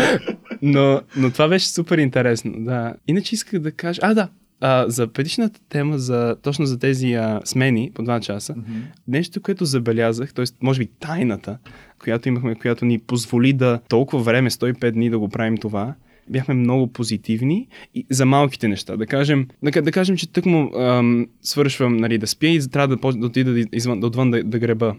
Но, но това беше супер интересно, да. Иначе исках да кажа... А, да, а, за предишната тема, за, точно за тези а, смени по 2 часа, mm-hmm. нещо, което забелязах, т.е. може би тайната, която имахме, която ни позволи да толкова време, 105 дни да го правим това, бяхме много позитивни и за малките неща. Да кажем, да, да кажем че тък му ам, свършвам нали, да спя и трябва да, да отида да, извън, да отвън да, да греба.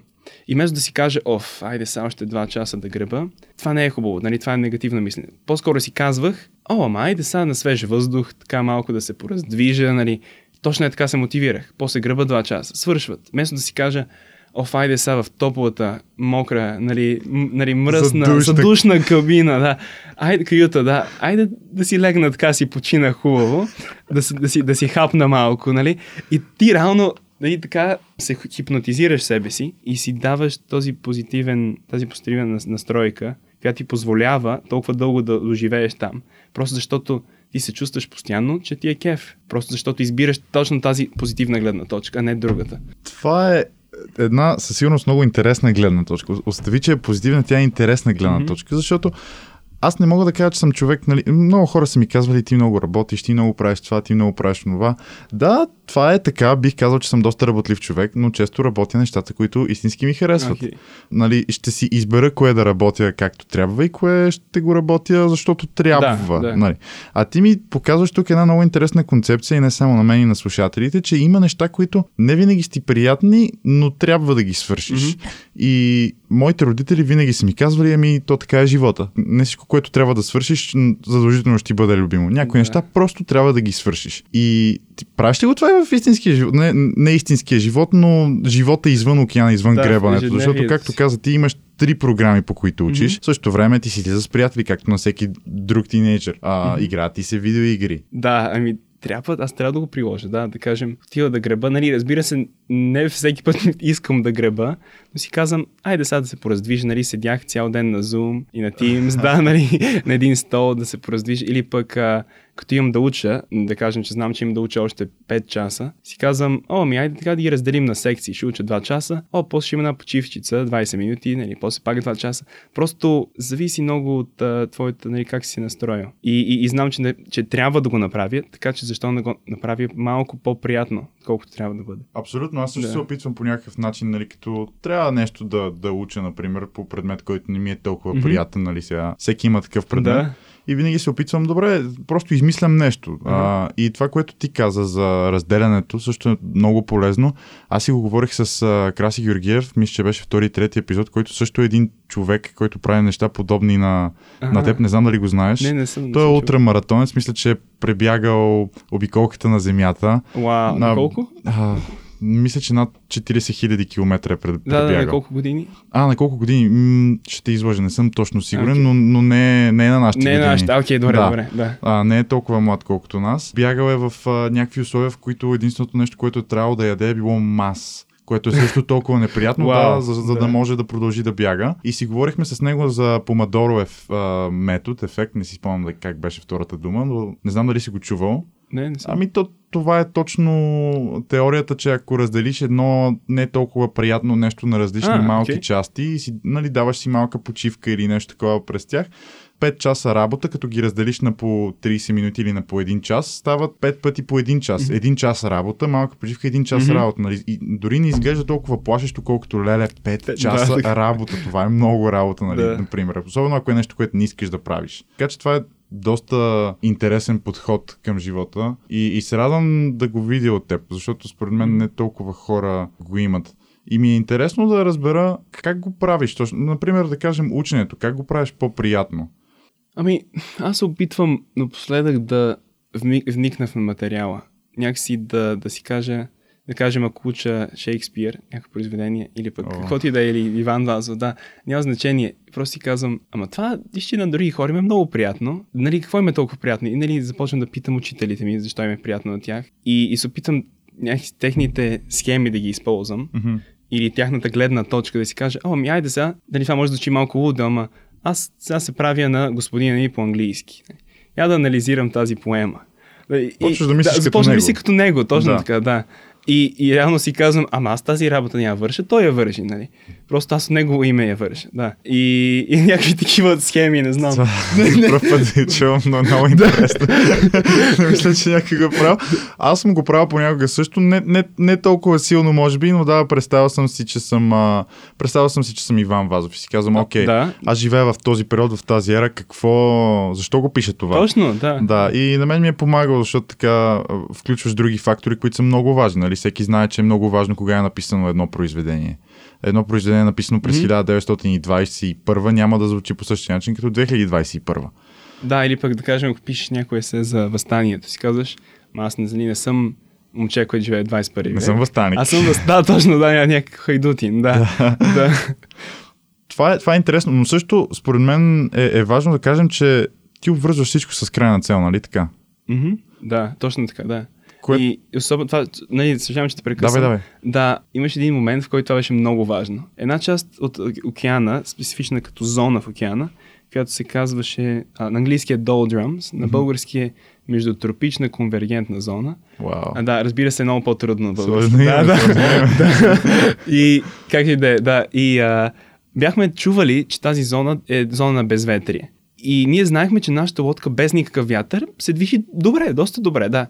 И вместо да си кажа, оф, айде сега още два часа да греба, това не е хубаво, нали, това е негативно мислене. По-скоро си казвах, о, ама айде сега на свеж въздух, така малко да се пораздвижа, нали. Точно е така се мотивирах. После греба два часа. Свършват. Вместо да си кажа, оф, айде сега в топлата, мокра, нали, нали мръсна, Задушна. задушна кабина, да. Айде, каюта, да. Айде да си легна така, си почина хубаво, да, си- да, си, да си хапна малко, нали. И ти реално нали, така се хипнотизираш себе си и си даваш този позитивен, тази позитивна нас- настройка която ти позволява толкова дълго да доживееш там. Просто защото ти се чувстваш постоянно, че ти е кеф. Просто защото избираш точно тази позитивна гледна точка, а не другата. Това е една със сигурност много интересна гледна точка. Остави, че е позитивна, тя е интересна гледна mm-hmm. точка, защото аз не мога да кажа, че съм човек, нали, много хора са ми казвали, ти много работиш, ти много правиш това, ти много правиш това. Да, това е така, бих казал, че съм доста работлив човек, но често работя нещата, които истински ми харесват. Okay. Нали, ще си избера кое да работя както трябва и кое ще го работя, защото трябва. Да, да. Нали. А ти ми показваш тук една много интересна концепция и не само на мен и на слушателите, че има неща, които не винаги сте приятни, но трябва да ги свършиш. Mm-hmm. И моите родители винаги са ми казвали, ами то така е живота. Не всичко, което трябва да свършиш, задължително ще ти бъде любимо. Някои да. неща просто трябва да ги свършиш. И ти правиш ли го това и в истинския живот? Не, не истинския живот, но живота извън океана, извън да, гребането. Защото, както каза, ти имаш три програми, по които учиш. Mm-hmm. В същото време ти си с приятели, както на всеки друг тинейджър. А, mm-hmm. Играят ти се видеоигри. Да, ами трябва, аз трябва да го приложа, да, да кажем, отива да греба, нали, разбира се, не всеки път искам да греба, но си казвам, айде сега да се пораздвижа, нали, седях цял ден на Zoom и на Teams, да, нали, на един стол да се пораздвижа, или пък а, като имам да уча, да кажем, че знам, че имам да уча още 5 часа, си казвам, о, ми айде така да ги разделим на секции, ще уча 2 часа, о, после ще има една почивчица, 20 минути, нали, после пак 2 часа. Просто зависи много от а, твоята, нали, как си настроил. И, и, и знам, че, не, че трябва да го направя, така че защо не го направя малко по-приятно, колкото трябва да бъде. Абсолютно, аз също да. се опитвам по някакъв начин, нали, като трябва нещо да, да уча, например, по предмет, който не ми е толкова mm-hmm. приятен, нали, сега. Всеки има такъв предмет. Да и винаги се опитвам, добре, просто измислям нещо. Uh-huh. А, и това, което ти каза за разделянето, също е много полезно. Аз си го говорих с а, Краси Георгиев, мисля, че беше втори и трети епизод, който също е един човек, който прави неща подобни на, на теб. Не знам дали го знаеш. Не, не съм. Той е ултрамаратонец, мисля, че е пребягал обиколката на Земята. Вау, на колко? А, мисля, че над 40 хиляди километра е пред, да, да, на колко години? А, на колко години? М- ще те излъжа, не съм точно сигурен, okay. но, но не, не е на нашите Не е на нашите, окей, okay, добре, да. добре. Да. А, не е толкова млад, колкото нас. Бягал е в а, някакви условия, в които единственото нещо, което е трябвало да яде е било мас което е също толкова неприятно, wow, да, за, за да. да може да продължи да бяга. И си говорихме с него за помадоров метод, ефект, не си спомням как беше втората дума, но не знам дали си го чувал. Не, не съм. Ами то, това е точно теорията, че ако разделиш едно не толкова приятно нещо на различни а, малки okay. части и си, нали, даваш си малка почивка или нещо такова през тях, 5 часа работа, като ги разделиш на по 30 минути или на по 1 час, стават 5 пъти по 1 час. Mm-hmm. Един час работа, малка почивка, 1 час mm-hmm. работа. Нали? И дори не изглежда толкова плашещо, колкото леле 5 часа да, работа. Това е много работа, нали, да. например. Особено ако е нещо, което не искаш да правиш. Така че това е доста интересен подход към живота и, и се радвам да го видя от теб, защото според мен не толкова хора го имат. И ми е интересно да разбера как го правиш. Точно, например, да кажем ученето, как го правиш по-приятно. Ами, аз се опитвам напоследък да вникна в материала. Някакси да, да си кажа, да кажем, ако уча Шекспир, някакво произведение, или пък oh. каквото и да е, или Иван Вазов, да, няма значение. Просто си казвам, ама това вижте на други хора им е много приятно. Нали, какво им е толкова приятно? И нали, започвам да питам учителите ми, защо им е приятно на тях. И, и се опитам някакви техните схеми да ги използвам. Mm-hmm. Или тяхната гледна точка да си кажа, о, ами айде сега, дали това може да звучи малко лудо, ама аз сега се правя на господина ми по-английски. Я да анализирам тази поема. Почваш да мислиш да, като него. мисли като него, точно да. така, да. И, и реално си казвам, ама аз тази работа няма върша, той я върши, нали? Просто аз от негово име я върша, да. И, и някакви такива схеми, не знам. Пръв път е чувам, но много интересно. не мисля, че някой го правил. Аз съм го правил понякога също, не, не, не толкова силно, може би, но да, представил съм си, че съм, а, представил съм си, че съм Иван Вазов и си казвам, окей, да. аз живея в този период, в тази ера, какво, защо го пише това? Точно, да. Да, и на мен ми е помагало, защото така включваш други фактори, които са много важни, нали? Всеки знае, че е много важно кога е написано едно произведение едно произведение написано през mm-hmm. 1921 няма да звучи по същия начин като 2021. Да, или пък да кажем, ако пишеш някое есе за възстанието, си казваш, аз не, не съм момче, което живее 21 век. Не съм възстаник. Аз съм въст... Да, точно, да, някакъв хайдутин, да. да. това, е, това е интересно, но също според мен е, е важно да кажем, че ти обвързваш всичко с крайна цел, нали така? Mm-hmm. Да, точно така, да. Кое... И особено това, нали, съжалявам, че те прекъсвам. Давай, давай. Да, имаше един момент, в който това беше много важно. Една част от океана, специфична като зона в океана, която се казваше, а, на английски е Doldrums, на български е междутропична конвергентна зона. Вау. А, да, разбира се, е много по-трудно на български. Сложно Да, да, да. И как и да е, да. И а, бяхме чували, че тази зона е зона на безветрие. И ние знаехме, че нашата лодка без никакъв вятър се движи добре, доста добре, да.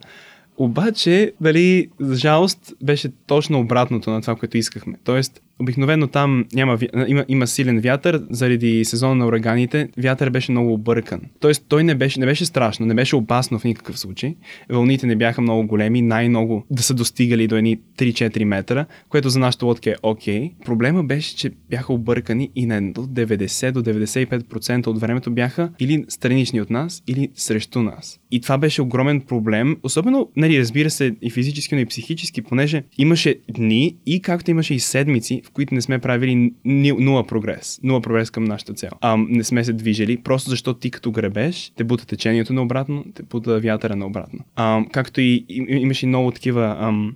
Обаче, дали, за жалост, беше точно обратното на това, което искахме. Тоест, обикновено там няма, има, има силен вятър, заради сезона на ураганите, вятър беше много объркан. Тоест, той не беше, не беше страшно, не беше опасно в никакъв случай. Вълните не бяха много големи, най-много да са достигали до едни 3-4 метра, което за нашата лодка е окей. Проблема беше, че бяха объркани и на до 90 до 95% от времето бяха или странични от нас, или срещу нас. И това беше огромен проблем, особено, нали, разбира се, и физически, но и психически, понеже имаше дни и както имаше и седмици, в които не сме правили нула прогрес. Нула прогрес към нашата цел. А, не сме се движили, просто защото ти като гребеш, те бута течението наобратно, те бута вятъра наобратно. А, както и, и имаше много такива ам,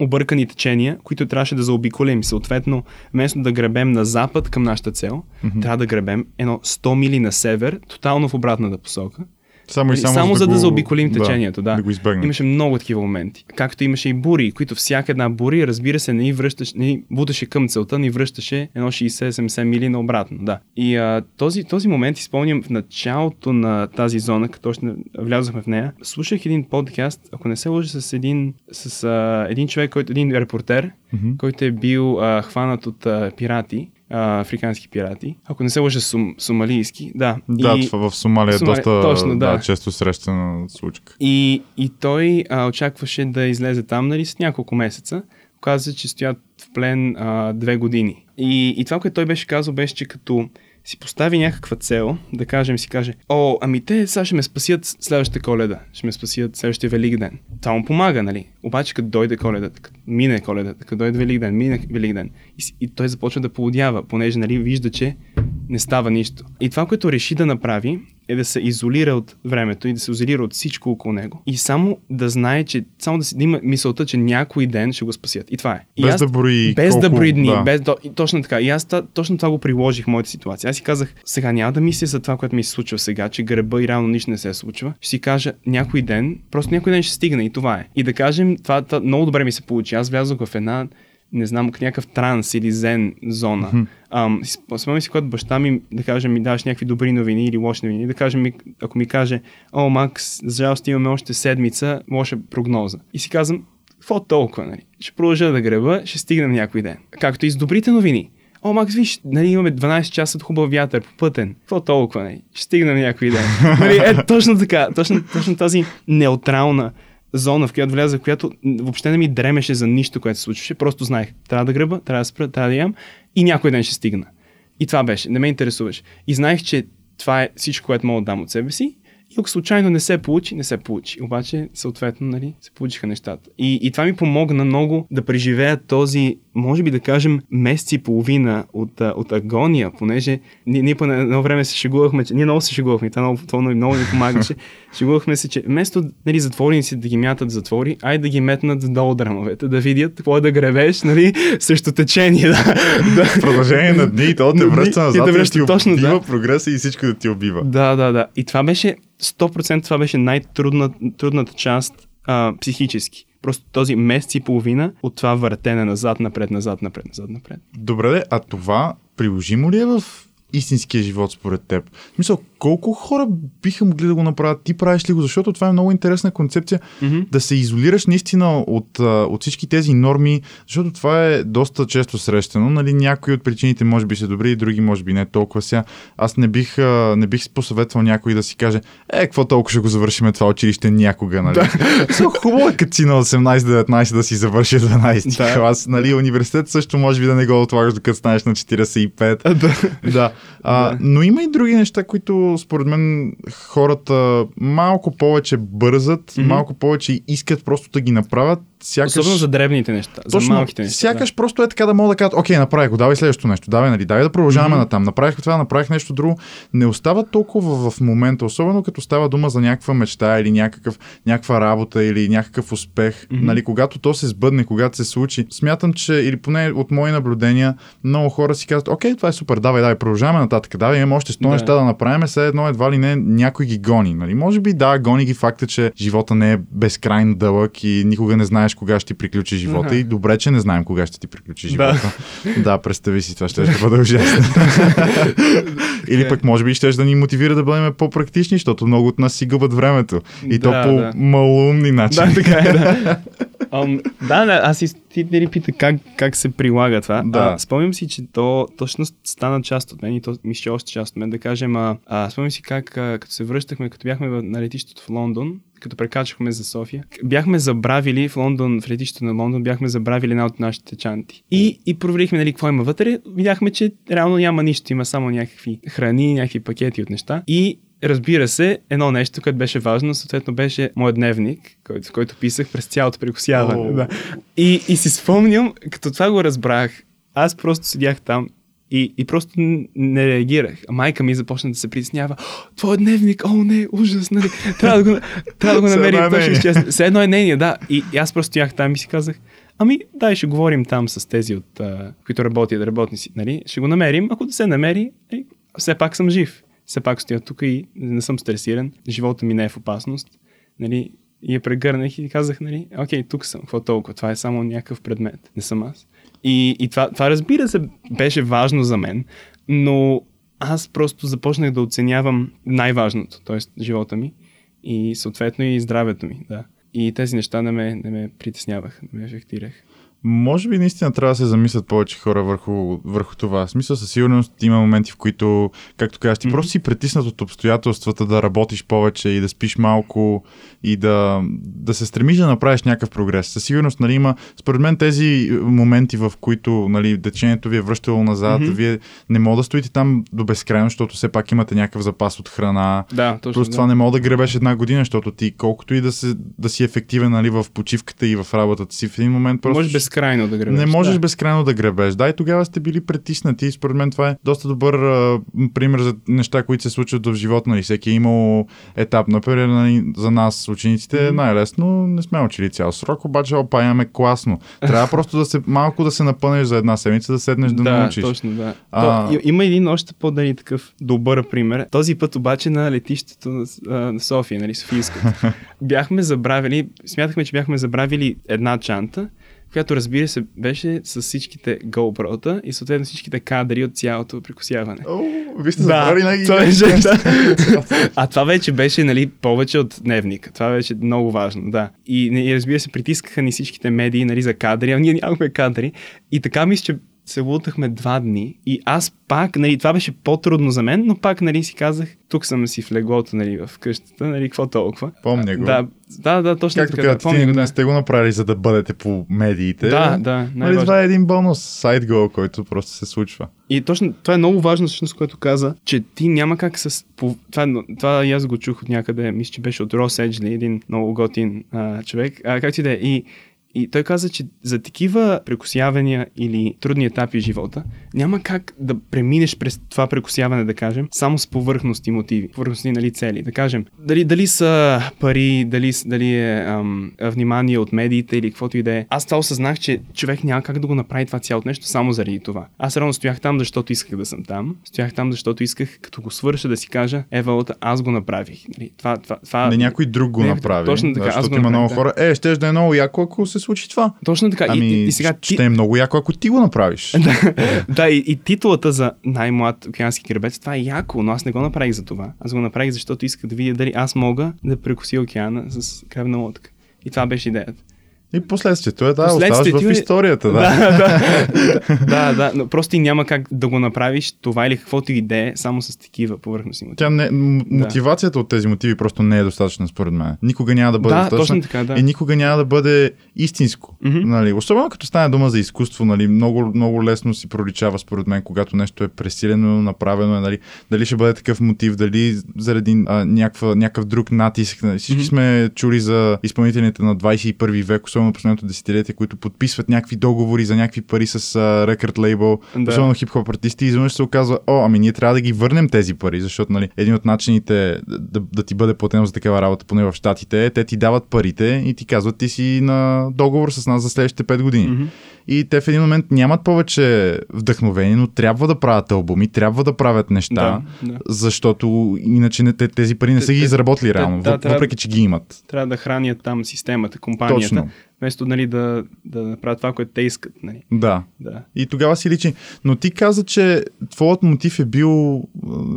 объркани течения, които трябваше да заобиколим. Съответно, вместо да гребем на запад към нашата цел, mm-hmm. трябва да гребем едно 100 мили на север, тотално в обратната посока. Само и Нали, само, само за да го- заобиколим течението, да. Да го избегнем. Имаше много такива моменти. Както имаше и бури, които всяка една бури, разбира се, не ни връщаше, не ни буташе към целта, ни връщаше едно 60-70 мили наобратно. Да. И а, този, този момент изпълням в началото на тази зона, като още влязохме в нея. Слушах един подкаст, ако не се лъжа, с един, с, а, един човек, който, един репортер, Мгм. който е бил а, хванат от а, пирати, а, африкански пирати. Ако не се лъжа, сум, сомалийски. Да. Да, И- това в Сомалия е Сомалия, доста точно, да. да, често срещана случка. И, и той а, очакваше да излезе там, нали, с няколко месеца. Оказа че стоят в плен а, две години. И, и това, което той беше казал, беше, че като си постави някаква цел, да кажем, си каже, о, ами те сега ще ме спасят следващата коледа, ще ме спасят следващия велик ден. Това му помага, нали? Обаче, като дойде коледа, като мине коледа, като дойде велик ден, мине велик ден, и, и той започва да поудява, понеже, нали, вижда, че не става нищо. И това, което реши да направи, е да се изолира от времето и да се изолира от всичко около него. И само да знае, че само да, си, да има мисълта, че някой ден ще го спасят. И това е. И Без аз- да брои Без да колко- брои дни. да. Без, до, и точно така. И аз та, точно това го приложих в моята ситуация. Аз си казах, сега няма да мисля за това, което ми се случва сега, че греба и реално нищо не се случва. Ще си кажа, някой ден, просто някой ден ще стигне и това е. И да кажем, това, това много добре ми се получи. Аз влязох в една не знам, някакъв транс или зен зона. Спо- спомням си, когато баща ми, да кажем, ми даваш някакви добри новини или лоши новини, да кажем, ми, ако ми каже, о, Макс, за жалост имаме още седмица, лоша прогноза. И си казвам, какво толкова, нали? Ще продължа да греба, ще стигнем някой ден. Както и с добрите новини. О, Макс, виж, нали, имаме 12 часа от хубав вятър по пътен. Какво толкова, нали? Ще стигнем някой ден. нали, е, точно така. Точно, точно тази неутрална зона, в която вляза, в която въобще не ми дремеше за нищо, което се случваше. Просто знаех, трябва да гръба, трябва да спра, трябва да ям и някой ден ще стигна. И това беше, не ме интересуваше. И знаех, че това е всичко, което мога да дам от себе си. И ако случайно не се получи, не се получи. Обаче, съответно, нали, се получиха нещата. И, и това ми помогна много да преживея този, може би да кажем, месец и половина от, от агония, понеже ние, ние по едно време се шегувахме, че ние много се шегувахме, и това много, това много, много ни помагаше. шегувахме се, че вместо нали, затворници да ги мятат в затвори, ай да ги метнат долу драмовете, да видят какво е да гребеш, нали, срещу течение. Да, да. В продължение на дни и то те връща и назад да и връща, ти точно, убива да. прогреса и всичко да ти убива. Да, да, да. И това беше 100% това беше най-трудната част а, психически. Просто този месец и половина от това въртене назад, напред, назад, напред, назад, напред. Добре, а това приложимо ли е в истинския живот според теб? В смисъл, колко хора биха могли да го направят? Ти правиш ли го? Защото това е много интересна концепция. Mm-hmm. Да се изолираш наистина от, от всички тези норми, защото това е доста често срещано. Нали, някои от причините може би са добри, други може би не толкова сега. Аз не бих, не бих посъветвал някой да си каже, е, какво толкова ще го завършиме това училище някога, нали? Да. хубаво е като си на 18-19 да си завърши 12 Да. клас, нали? Университет също може би да не го отлагаш докато станеш на 45. да. Да. А, Да. Но има и други неща, които според мен хората малко повече бързат, Мгм. малко повече искат просто да ги направят, сякаш... Особено за дребните неща, Точно, за малките неща. Сякаш да. просто е така да мога да кажа, окей, направих го, давай следващото нещо, давай, нали, давай да продължаваме mm-hmm. натам. Направих това, направих нещо друго. Не остава толкова в момента, особено като става дума за някаква мечта или някакъв, някаква работа или някакъв успех. Mm-hmm. Нали, когато то се сбъдне, когато се случи, смятам, че, или поне от мои наблюдения, много хора си казват, окей, това е супер, давай, давай, продължаваме нататък, давай, имаме още 100 да. неща да направим, все едно едва ли не някой ги гони. Нали? Може би да, гони ги факта, че живота не е безкрайно дълъг и никога не знаеш кога ще ти приключи живота. Uh-huh. И добре, че не знаем кога ще ти приключи живота. Да, да представи си, това ще, ще бъде ужасно. Или пък може би ще да ни мотивира да бъдем по-практични, защото много от нас си губят времето. И да, то по да. малумни начин. Да, така е, да. Um, да, да, аз и ти ли пита как, как се прилага това. Да. А, спомням си, че то точно стана част от мен и то мисля още част от мен. Да кажем, а, а спомням си как а, като се връщахме, като бяхме на летището в Лондон, като прекачахме за София, бяхме забравили в Лондон, в летището на Лондон, бяхме забравили една от нашите чанти. И, и проверихме нали, какво има вътре. Видяхме, че реално няма нищо, има само някакви храни, някакви пакети от неща. И разбира се, едно нещо, което беше важно, съответно беше моят дневник, който, който писах през цялото прекусяване. Oh. Да. И, и си спомням, като това го разбрах, аз просто седях там и, и просто не реагирах. А майка ми започна да се притеснява. Твой дневник, о, не, ужас, нали? Трябва да го, трябва да го намерим. Той ще изчезне. Все едно е нейния, да. И, и аз просто стоях там и си казах, ами дай ще говорим там с тези, от, а, които работят, работници. Нали? Ще го намерим. Ако да се намери, нали, все пак съм жив все пак стоя тук и не съм стресиран, живота ми не е в опасност. Нали, и я прегърнах и казах, нали, окей, тук съм, какво толкова, това е само някакъв предмет, не съм аз. И, и това, това разбира се беше важно за мен, но аз просто започнах да оценявам най-важното, т.е. живота ми и съответно и здравето ми, да. И тези неща не ме, не ме притесняваха, не ме ефектирах. Може би наистина трябва да се замислят повече хора върху, върху това. В смисъл със сигурност има моменти, в които, както казваш, ти mm-hmm. просто си притиснат от обстоятелствата да работиш повече и да спиш малко и да, да се стремиш да направиш някакъв прогрес. Със сигурност нали, има, според мен, тези моменти, в които нали, течението ви е връщало назад, mm-hmm. вие не мога да стоите там до безкрайно, защото все пак имате някакъв запас от храна. Да, точно. Плюс да. това не мога да гребеш една година, защото ти колкото и да, се, да си ефективен нали, в почивката и в работата си, в един момент просто. Може безкрайно да гребеш. Не можеш да. безкрайно да гребеш. Да, и тогава сте били притиснати. Според мен това е доста добър а, пример за неща, които се случват в живота. Нали. Всеки е имал етап. Например, нали, за нас, учениците, mm-hmm. най-лесно. Не сме учили цял срок, обаче опа, имаме класно. Трябва просто да се малко да се напънеш за една седмица, да седнеш да, да научиш. Точно, да. А... То, има един още по-дали такъв добър пример. Този път обаче на летището на, на София, нали, Софийско. бяхме забравили, смятахме, че бяхме забравили една чанта която разбира се беше с всичките GoPro-та и съответно всичките кадри от цялото прикосяване. О, вие сте да, най това беше, да. А това вече беше нали, повече от дневник. Това беше много важно, да. И, и разбира се, притискаха ни всичките медии нали, за кадри, а ние нямахме кадри. И така мисля, че се лутахме два дни и аз пак, нали, това беше по-трудно за мен, но пак, нали, си казах, тук съм си в леглото, нали, в къщата, нали, какво толкова. Помня го. Да, да, да точно Както така. Както да, не сте го направили, за да бъдете по медиите. Да, да. Нали, това е един бонус, сайт гол, който просто се случва. И точно това е много важно, всъщност, което каза, че ти няма как с... По, това, това и аз го чух от някъде, мисля, че беше от Рос Еджли, един много готин а, човек. А, как ти да е? И и той каза, че за такива прекусявания или трудни етапи в живота няма как да преминеш през това прекусяване, да кажем, само с повърхности мотиви, повърхностни нали, цели. Да кажем, дали, дали са пари, дали, дали е ам, внимание от медиите или каквото и да е. Аз това осъзнах, че човек няма как да го направи това цялото нещо само заради това. Аз равно стоях там, защото исках да съм там. Стоях там, защото исках, като го свърша, да си кажа, Ева, аз го направих. Нали, това, това, това... Не някой друг го не, направи. Точно така. Защото има много хора. Е, ще да е много яко, ако се случи това. Точно така. Ами, и, и, сега ще ти... е много яко, ако ти го направиш. да, и, и титулата за най-млад океански гребец, това е яко, но аз не го направих за това. Аз го направих, защото исках да видя дали аз мога да прекуся океана с кръвна лодка. И това беше идеята. И последствието е, да, оставаш в е- историята, да. да, да, да, да, но просто няма как да го направиш това или каквото и да е, само с такива повърхностни мотиви. Тя не, мотивацията да. от тези мотиви просто не е достатъчна, според мен. Никога няма да бъде да, достатъчна. Точно така, да. И никога няма да бъде истинско. Mm-hmm. Нали? Особено като стане дума за изкуство, нали? много, много лесно си проличава, според мен, когато нещо е пресилено, направено е, нали? дали ще бъде такъв мотив, дали заради а, някаква, някакъв друг натиск. Нали? Всички mm-hmm. сме чули за изпълнителите на 21 век, особено особено последното десетилетие, които подписват някакви договори за някакви пари с рекорд лейбъл, Да. особено хип-хоп артисти, изведнъж се оказва, о, ами ние трябва да ги върнем тези пари, защото нали, един от начините да, да, да ти бъде платено за такава работа, поне в Штатите, е, те ти дават парите и ти казват, ти си на договор с нас за следващите 5 години. Мгм. И те в един момент нямат повече вдъхновение, но трябва да правят албуми, трябва да правят неща, Да, да. защото иначе не, те, тези пари не са ги изработили те- реално, да, трябва- въпреки че ги имат. Трябва да хранят там системата, компанията, Точно. Вместо нали, да, да направят това, което те искат. Нали. Да. Да. И тогава си личи. Но ти каза, че твоят мотив е бил...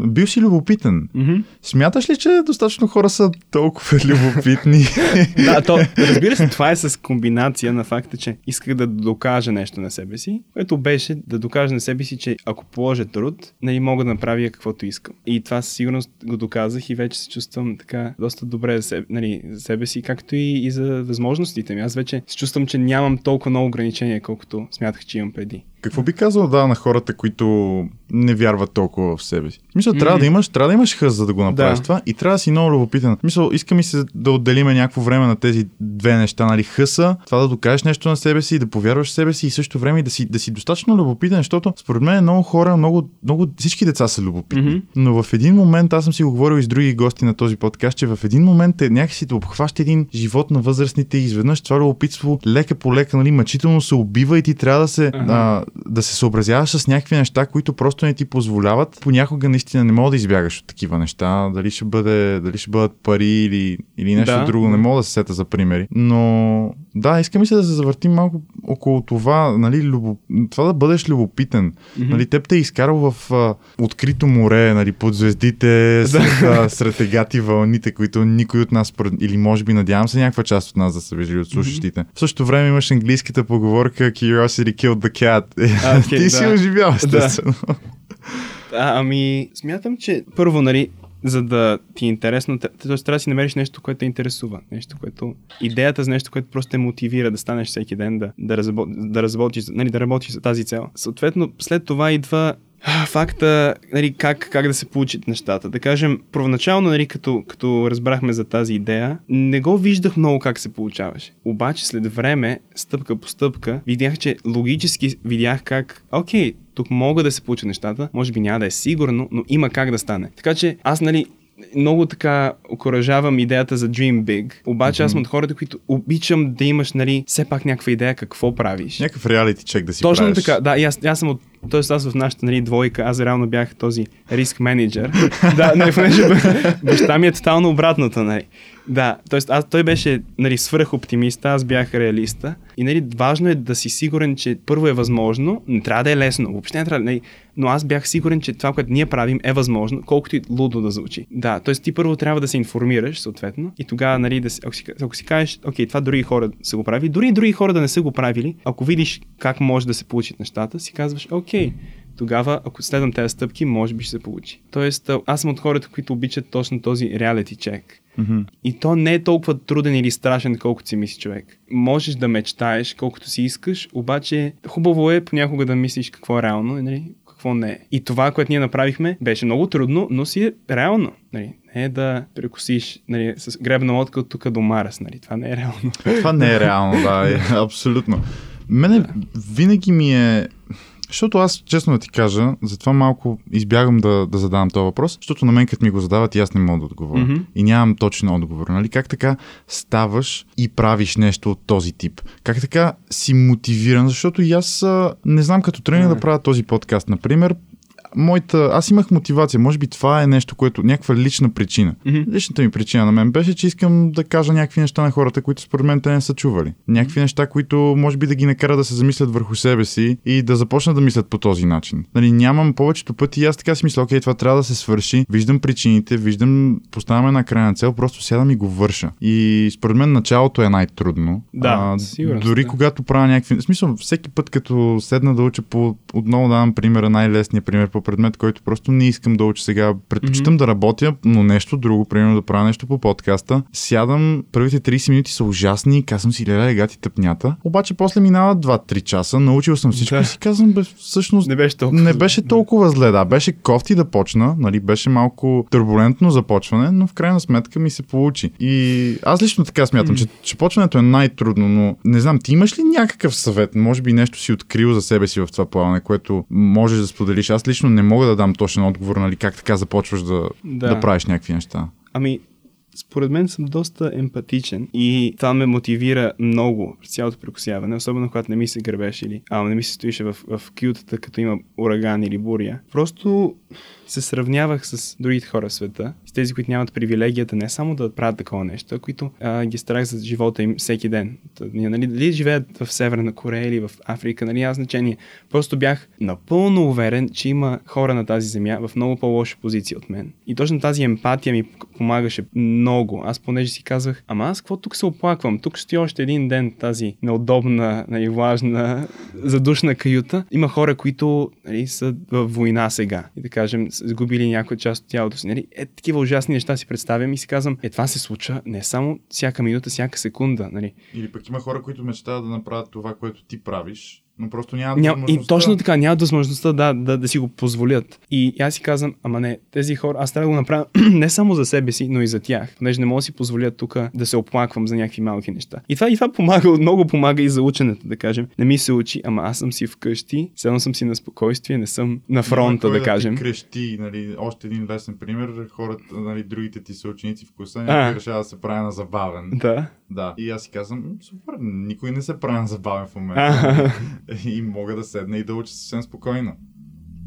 Бил си любопитен. Мгм. Смяташ ли, че достатъчно хора са толкова любопитни? да, то, разбира се, това е с комбинация на факта, че исках да докажа нещо на себе си, което беше да докажа на себе си, че ако положа труд, нали, мога да направя каквото искам. И това със сигурност го доказах и вече се чувствам така доста добре за себе, нали, за себе си, както и, и за възможностите ми. Аз вече се чувствам, че нямам толкова много ограничения, колкото смятах, че имам преди. Какво би казал да на хората, които не вярват толкова в себе си? В Смисъл, трябва да имаш, трябва да имаш хъс, за да го направиш Да. това и трябва да си много любопитен. В Мисъл, иска ми се да отделиме някакво време на тези две неща, нали? Хъса, това да докажеш нещо на себе си, да повярваш в себе си и също време да си, да си достатъчно любопитен, защото според мен много хора, много, много всички деца са любопитни. Мгм. Но в един момент, аз съм си го говорил и с други гости на този подкаст, че в един момент е някакси да обхваща един живот на възрастните и изведнъж това любопитство лека по лека, нали, мъчително се убива и ти трябва да се, Ага. а, да се съобразяваш с някакви неща, които просто не ти позволяват. Понякога наистина не мога да избягаш от такива неща. Дали ще, бъде, дали ще бъдат пари или, или нещо Да. друго, не мога да се сета за примери. Но да, искам се да се завъртим малко около това, нали, любо... това да бъдеш любопитен. Мгм. Нали, теб те е изкарал в а, открито море, нали, под звездите, сред, а, сред егати вълните, които никой от нас, или може би надявам се някаква част от нас да са виждали от слушащите. В същото време имаш английската поговорка Curiosity killed the cat. Окей, Ти си да. оживял, Да. естествено. А, ами, смятам, че първо, нали, за да ти е интересно, т- т- трябва да си намериш нещо, което те интересува. Нещо, което... Идеята за нещо, което просто те мотивира да станеш всеки ден, да, да, разбо, да, разработиш, нали, да работиш за тази цел. Съответно, след това идва факта, нали, как, как да се получат нещата. Да кажем, първоначално, нали, като, като разбрахме за тази идея, не го виждах много как се получаваше. Обаче след време, стъпка по стъпка, видях, че логически видях как, окей, тук могат да се получат нещата, може би няма да е сигурно, но има как да стане. Така че аз, нали, много така окоръжавам идеята за Dream Big, обаче аз съм от хората, които обичам да имаш, нали, все пак някаква идея какво правиш. Някакъв реалити чек да си Точно правиш. така, да, и аз, аз съм от Тоест аз в нашата нали, двойка, аз реално бях този риск менеджер. да, нали, понеже баща ми е тотално обратното, нали. Да, т.е. аз, той беше нали, свръх оптимист, аз бях реалиста. И нали, важно е да си сигурен, че първо е възможно, не трябва да е лесно, въобще не трябва, нали, но аз бях сигурен, че това, което ние правим е възможно, колкото и лудо да звучи. Да, т.е. ти първо трябва да се информираш, съответно, и тогава, нали, да си, ако, си, ако си кажеш, окей, това други хора са го правили, дори и други хора да не са го правили, ако видиш как може да се получат нещата, си казваш, окей, тогава, ако следвам тези стъпки, може би ще се получи. Тоест, аз съм от хората, които обичат точно този реалити чек. Мгм. И то не е толкова труден или страшен, колкото си мисли човек. Можеш да мечтаеш колкото си искаш, обаче хубаво е понякога да мислиш какво е реално нали, какво не е. И това, което ние направихме, беше много трудно, но си е реално. Нали. Не е да прекусиш нали, с гребна лодка от тук до Марас. Нали. Това не е реално. Това не е реално, да, е, абсолютно. Мене винаги ми е... Защото аз, честно да ти кажа, затова малко избягам да, да задавам този въпрос, защото на мен като ми го задават и аз не мога да отговоря. Мгм. И нямам точен отговор. Нали? Как така ставаш и правиш нещо от този тип? Как така си мотивиран? Защото и аз а, не знам като тръгнах да правя този подкаст, например, моята, аз имах мотивация. Може би това е нещо, което, някаква лична причина. Мгм. Личната ми причина на мен беше, че искам да кажа някакви неща на хората, които според мен те не са чували. Някакви неща, които може би да ги накара да се замислят върху себе си и да започнат да мислят по този начин. Нали, нямам повечето пъти и аз така си мисля, окей, това трябва да се свърши. Виждам причините, виждам, поставяме на крайна цел, просто сядам и го върша. И според мен началото е най-трудно. Да, със сигурност, Дори да. когато правя някакви... В смисъл, всеки път, като седна да уча по... Отново давам примера, най-лесния пример по предмет, който просто не искам да уча сега. Предпочитам mm-hmm. да работя, но нещо друго, примерно да правя нещо по подкаста. Сядам, първите 30 минути са ужасни, казвам си, леля, гати тъпнята. Обаче после минава 2-3 часа, научил съм всичко да. и си казвам, бе, всъщност не беше толкова, не беше толкова зле. Да, беше кофти да почна, нали, беше малко турбулентно започване, но в крайна сметка ми се получи. И аз лично така смятам, mm. че, че почването е най-трудно, но не знам, ти имаш ли някакъв съвет? Може би нещо си открил за себе си в това плаване, което можеш да споделиш. Аз лично не мога да дам точен отговор, нали, как така започваш да, да. да правиш някакви неща. Ами, според мен съм доста емпатичен и това ме мотивира много през цялото прекусяване, особено когато не ми се гърбеш или а, не ми се стоише в, в кютата, като има ураган или буря. Просто се сравнявах с другите хора в света, с тези, които нямат привилегията не само да правят такова нещо, а които а, ги страх за живота им всеки ден. Нали, дали живеят в Северна Корея или в Африка, нали няма значение. Просто бях напълно уверен, че има хора на тази земя в много по-лоша позиция от мен. И точно тази емпатия ми помагаше много. Аз понеже си казвах, ама аз какво тук се оплаквам? Тук ще още един ден тази неудобна, нали, влажна, задушна каюта. Има хора, които нали, са в война сега. И да кажем, сгубили някоя част от тялото си. Нали? Е, такива ужасни неща си представям и си казвам, е, това се случва не само всяка минута, всяка секунда. Нали? Или пък има хора, които мечтаят да направят това, което ти правиш, но просто няма Ням, И точно така, няма възможността да, да, да си го позволят. И аз си казвам, ама не, тези хора, аз трябва да го направя не само за себе си, но и за тях. Понеже не мога да си позволя тук да се оплаквам за някакви малки неща. И това, и това помага, много помага и за ученето, да кажем. Не ми се учи, ама аз съм си вкъщи, седно съм си на спокойствие, не съм на фронта, да, да кажем. Да крещи, нали, още един лесен пример, хората, нали, другите ти са ученици в класа, някой решава да се прави на забавен. Да. Да. И аз си казвам, супер, никой не се прави на забавен в момента. и мога да седна и да уча съвсем спокойно.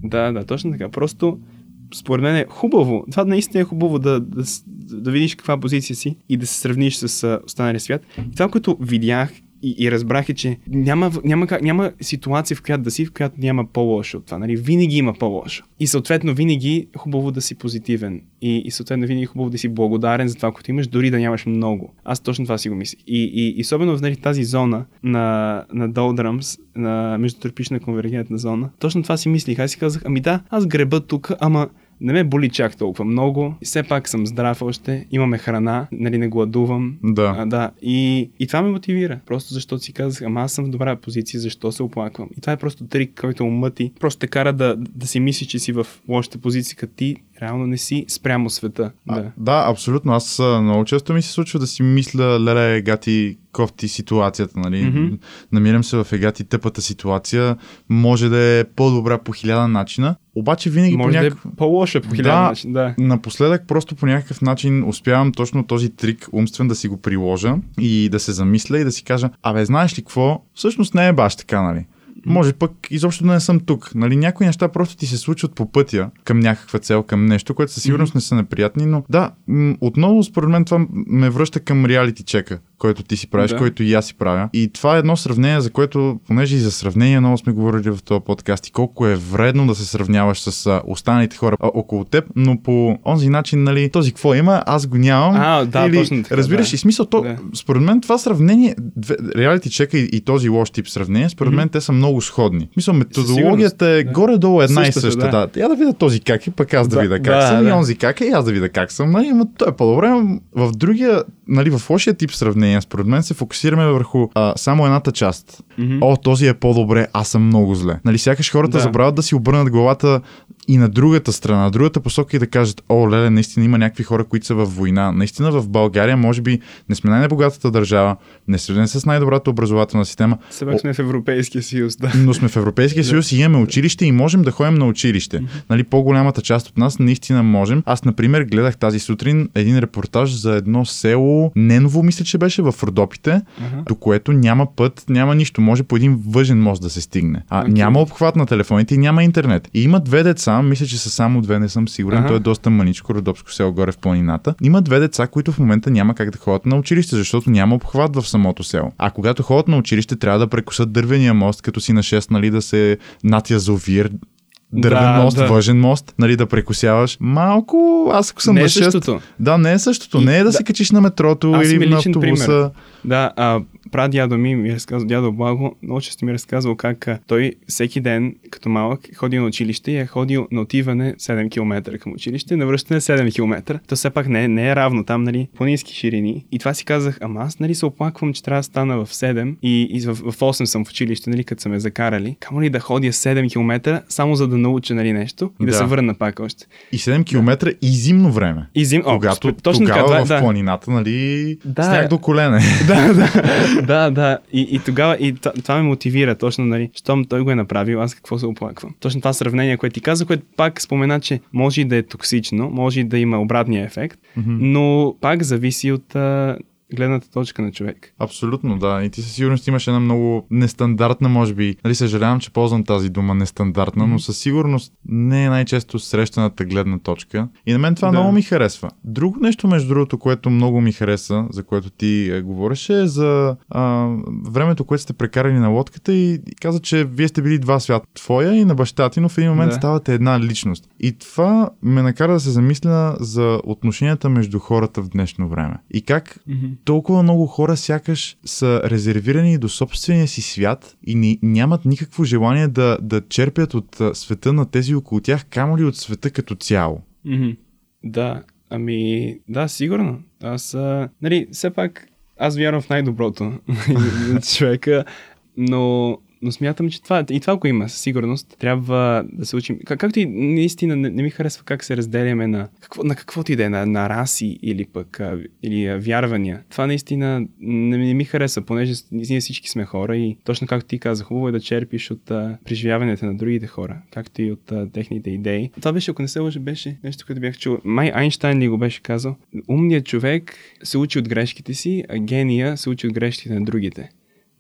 Да, да, точно така. Просто според мен е хубаво. Това наистина е хубаво да, да, да видиш каква позиция си и да се сравниш с останалия свят. И това, което видях и, и разбрах е, че няма, няма, няма ситуация, в която да си, в която няма по-лошо от това. Нали? Винаги има по-лошо. И съответно винаги е хубаво да си позитивен. И, и съответно винаги е хубаво да си благодарен за това, което имаш, дори да нямаш много. Аз точно това си го мисля. И, и, и особено в нали, тази зона на, на Doldrums, на междутропична конвергентна зона, точно това си мислих. Аз си казах, ами да, аз греба тук, ама не ме боли чак толкова много. Все пак съм здрав още, имаме храна, нали не гладувам. Да. А, да. И, и това ме мотивира. Просто защото си казах, ама аз съм в добра позиция, защо се оплаквам. И това е просто трик, който умът ти. Просто те кара да, да си мислиш, че си в лошата позиция, като ти реално не си спрямо света. А, да. да, абсолютно. Аз много често ми се случва да си мисля, леле, гати, кофти ситуацията, нали? Mm-hmm. Намирам се в егати тъпата ситуация, може да е по-добра по хиляда начина, обаче винаги може по някакъв... да е по-лоша по хиляда да, начин, да. Напоследък просто по някакъв начин успявам точно този трик умствен да си го приложа и да се замисля и да си кажа, абе, знаеш ли какво? Всъщност не е баш така, нали? Може пък изобщо да не съм тук. Нали, някои неща просто ти се случват по пътя към някаква цел, към нещо, което със сигурност mm-hmm. не са неприятни, но да, м- отново според мен това ме връща към реалити чека който ти си правиш, да. който и аз си правя. И това е едно сравнение, за което, понеже и за сравнение много сме говорили в този подкаст и колко е вредно да се сравняваш с останалите хора около теб, но по онзи начин, нали, този какво има, аз го нямам. А, да, или, точно така, разбираш, да. и смисъл, то, да. според мен това сравнение, реалити чека и, и този лош тип сравнение, според mm-hmm. мен те са много сходни. Мисля, методологията е да. горе-долу една Същата, и съща. Да. да. Я да видя този как е, пък аз да, да видя как да, съм, да. и онзи как е, и аз да видя как съм. Нали, но той е по-добре. В другия, нали, в лошия тип сравнение. Според мен се фокусираме върху а, само едната част. Mm-hmm. О, този е по-добре, аз съм много зле. Нали, сякаш хората да. забравят да си обърнат главата и на другата страна, на другата посока и да кажат, о, леле, наистина има някакви хора, които са в война. Наистина в България, може би, не сме най-небогатата държава, не сме с най-добрата образователна система. Сега сме в Европейския съюз, да. Но сме в Европейския съюз и имаме училище и можем да ходим на училище. Нали, по-голямата част от нас наистина можем. Аз, например, гледах тази сутрин един репортаж за едно село, Неново, мисля, че беше в Родопите, uh-huh. до което няма път, няма нищо. Може по един въжен мост да се стигне. А okay. няма обхват на телефоните и няма интернет. И има две деца, мисля, че са само две, не съм сигурен. Uh-huh. То е доста маничко, Родопско село горе в планината. Има две деца, които в момента няма как да ходят на училище, защото няма обхват в самото село. А когато ходят на училище, трябва да прекусат дървения мост, като си на 6, нали, да се над язовир, дървен да, мост, да. въжен мост, нали, да прекусяваш. Малко, аз ако съм не е на 6, същото. Да, не е същото. И, не е да, да се качиш на метрото аз или на автобуса. Пример. Да, а, прадядо ми ми е разказал, дядо Благо, много често ми е разказвал как той всеки ден, като малък, е ходил на училище и е ходил на отиване 7 км към училище, на връщане 7 км. То все пак не, не е равно там, нали, по-низки ширини. И това си казах, ама аз, нали, се оплаквам, че трябва да стана в 7 и, и в, в 8 съм в училище, нали, като са ме закарали. Камо ли да ходя 7 км, само за да науча, нали, нещо и да, Да. се върна пак още. И 7 км и зимно време. И зим... О, Когато точно така, тогава да, в планината, нали, Да. сняг до колене. да, да, да, да. И, и тогава и това ме мотивира точно, нали, щом той го е направил, аз какво се оплаквам. Точно това сравнение, което ти каза, което пак спомена, че може и да е токсично, може и да има обратния ефект, но пак зависи от гледната точка на човек. Абсолютно, да. И ти със сигурност имаш една много нестандартна, може би. Нали, съжалявам, че ползвам тази дума нестандартна, но със сигурност не е най-често срещаната гледна точка. И на мен това Да. много ми харесва. Друго нещо, между другото, което много ми хареса, за което ти е, говореше, е за а, времето, което сте прекарали на лодката и, и каза, че вие сте били два свята. Твоя и на баща ти, но в един момент Да. ставате една личност. И това ме накара да се замисля за отношенията между хората в днешно време. И как толкова много хора сякаш са резервирани до собствения си свят и ни, нямат никакво желание да, да черпят от света на тези около тях, камо ли от света като цяло. Мгм. Да, ами, да, сигурно. Аз, а, нали, все пак, аз вярвам в най-доброто на човека, но, но смятам, че това, и това го има, със сигурност. Трябва да се учим. Как, както и наистина не, не ми харесва как се разделяме на, какво, на каквото и да е, на, на раси или пък а, или а, вярвания. Това наистина не, не ми харесва, понеже ние всички сме хора и точно както ти каза, хубаво е да черпиш от а, преживяванията на другите хора, както и от а, техните идеи. Това беше, ако не се лъжа, беше нещо, което бях чул. Май Айнштайн ли го беше казал? Умният човек се учи от грешките си, а гения се учи от грешките на другите.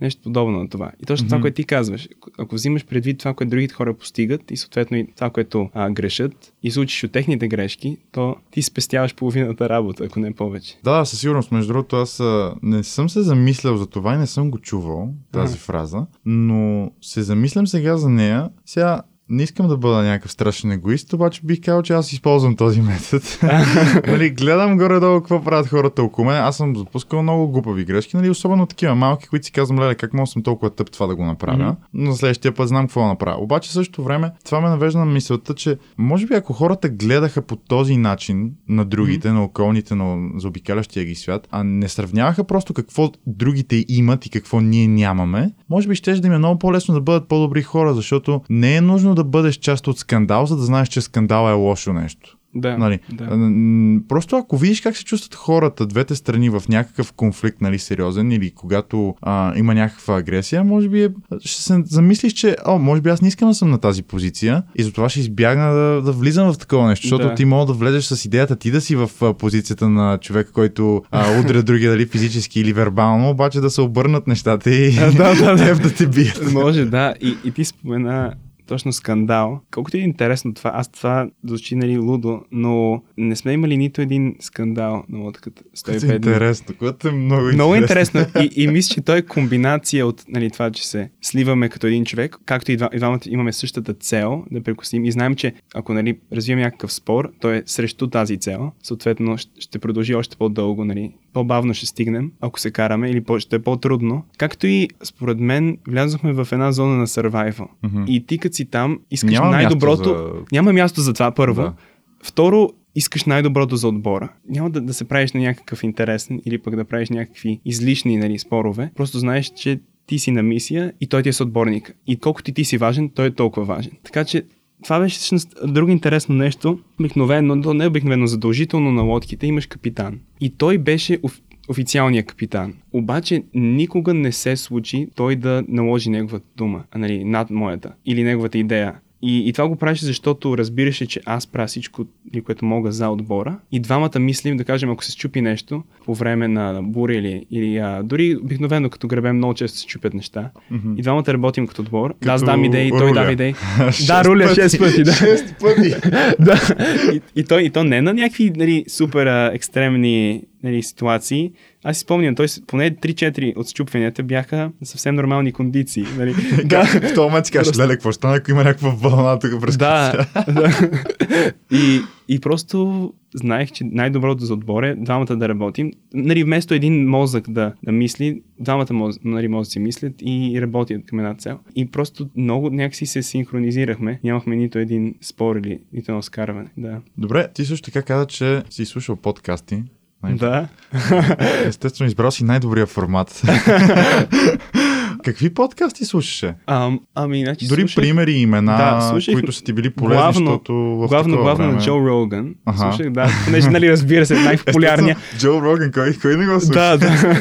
Нещо подобно на това. И точно mm-hmm. това, което ти казваш, ако взимаш предвид това, което другите хора постигат и съответно и това, което а, грешат и се учиш от техните грешки, то ти спестяваш половината работа, ако не повече. Да, със сигурност. Между другото, аз а, не съм се замислял за това и не съм го чувал, тази Ага. фраза, но се замислям сега за нея. Сега не искам да бъда някакъв страшен егоист, обаче бих казал, че аз използвам този метод. нали, гледам горе-долу какво правят хората около мен. Аз съм допускал много глупави грешки, нали, особено такива малки, които си казвам, леле, как мога съм толкова тъп това да го направя. Мгм. Но следващия път знам какво да направя. Обаче в същото време това ме навежда на мисълта, че може би ако хората гледаха по този начин на другите, на околните, на заобикалящия ги свят, а не сравняваха просто какво другите имат и какво ние нямаме, може би ще да им е много по-лесно да бъдат по-добри хора, защото не е нужно да бъдеш част от скандал, за да знаеш, че скандал е лошо нещо. Да, Нали, да. а, Просто ако видиш как се чувстват хората, двете страни в някакъв конфликт, нали, сериозен, или когато а, има някаква агресия, може би е, ще се замислиш, че о, може би аз не искам да съм на тази позиция и затова ще избягна да, да влизам в такова нещо, защото Да. ти мога да влезеш с идеята ти да си в а, позицията на човек, който а, удря другия, дали физически или вербално, обаче да се обърнат нещата и да, да, да. теб да те бият. Може, да. И, и ти спомена точно скандал. Колкото е интересно това, аз това звучи нали лудо, но не сме имали нито един скандал на лодката. Което 105 е интересно, което е много интересно. Много интересно. И, и мисля, че той е комбинация от нали, това, че се сливаме като един човек, както и, два, и двамата имаме същата цел да прекусим. И знаем, че ако нали, развием някакъв спор, той е срещу тази цел. Съответно, ще продължи още по-дълго. Нали. По-бавно ще стигнем, ако се караме, или по- ще е по-трудно. Както и, според мен, влязохме в една зона на survival. Мгм. И ти като си там, искаш Няма най-доброто. за- Няма място за това, първо. Да. Второ, искаш най-доброто за отбора. Няма да, да се правиш на някакъв интересен или пък да правиш някакви излишни нали, спорове. Просто знаеш, че ти си на мисия и той ти е съотборник. И колкото ти си важен, той е толкова важен. Така че това беше всъщност друго интересно нещо. Обикновено, то не е обикновено задължително на лодките, имаш капитан. И той беше оф- официалният капитан. Обаче никога не се случи той да наложи неговата дума, а, нали, над моята или неговата идея. И, и това го правеше, защото разбираше, че аз правя всичко, нали, което мога за отбора. И двамата мислим, да кажем, ако се щупи нещо по време на буря или, или а, дори обикновено като гребем много често се чупят неща. Мгм. И двамата работим като отбор. Като аз дам идеи, той дава идеи. Да, руля пъти. 6 пъти, да. Шест пъти. да. И, и, то, и то не на някакви нали, супер а, екстремни нали, ситуации. Аз си спомням, той поне 3-4 от счупванията бяха съвсем нормални кондиции. Нали. Да. В този момент си кажеш, леле, какво стана, ако има някаква вълна тук през да, да. И, и просто знаех, че най-доброто за отбор е двамата да работим. Нали, вместо един мозък да, да мисли, двамата моз, нали, мозъци мислят и работят към една цел. И просто много някакси се синхронизирахме. Нямахме нито един спор или нито едно скарване. Да. Добре, ти също така каза, че си слушал подкасти. Най- Да. Естествено, избрал си най-добрия формат. Какви подкасти слушаше? Ам, ами, значи, Дори слушах- примери и имена, Да, слушах които са ти били полезни, главно- защото в Главно, главно време... на Джо Роган. Аха. Слушах, да. Понеже, нали, разбира се, най-популярния. Джо Роган, кой, кой не го слуша? Да, да.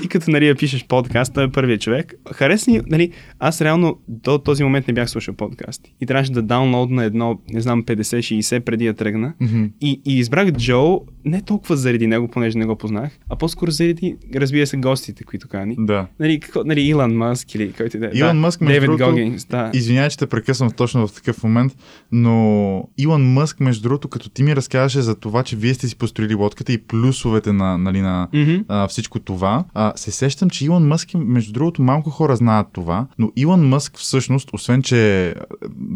Ти като нали, пишеш подкаст, той е първият човек. Хареса ни, нали, аз реално до този момент не бях слушал подкасти. И трябваше да даунлоудна едно, не знам, 50-60 преди да тръгна. Мгм. И, и избрах Джо не толкова заради него, понеже не го познах, а по-скоро заради, разбира се, гостите, които кани. Да. Нали, какво, нали, Илон Мъск или който и да е. Илон да, Мъск, Дейвид другото, Гогинс, да. Извинявай, че те прекъсвам точно в такъв момент, но Илон Мъск, между другото, като ти ми разказваше за това, че вие сте си построили лодката и плюсовете на, нали, на Мгм. а, всичко това, а, се сещам, че Илон Мъск, между другото, малко хора знаят това, но Илон Мъск всъщност, освен, че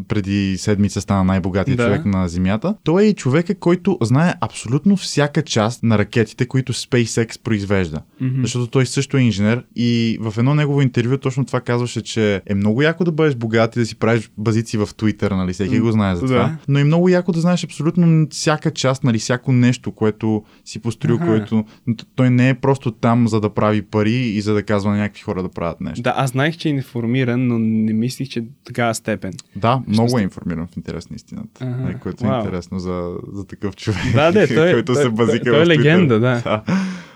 преди седмица стана най-богатият Да. човек на Земята, той е и човека, който знае абсолютно всяка част на ракетите, които SpaceX произвежда. Мгм. Защото той също е инженер и в едно негово интервю точно това казваше, че е много яко да бъдеш богат и да си правиш базици в Twitter, нали, всеки го знае за Да. това, но е много яко да знаеш абсолютно всяка част, нали, всяко нещо, което си построил, Аха. което той не е просто там за да прави пари и за да казва на някакви хора да правят нещо. Да, аз знаех, че е информиран, но не мислих, че такава степен. Да, много е информиран в интерес на истината, Аха, нали, което е вау. интересно за, за такъв човек, Да, да, той е- който той- се базика той е в Twitter. легенда, да.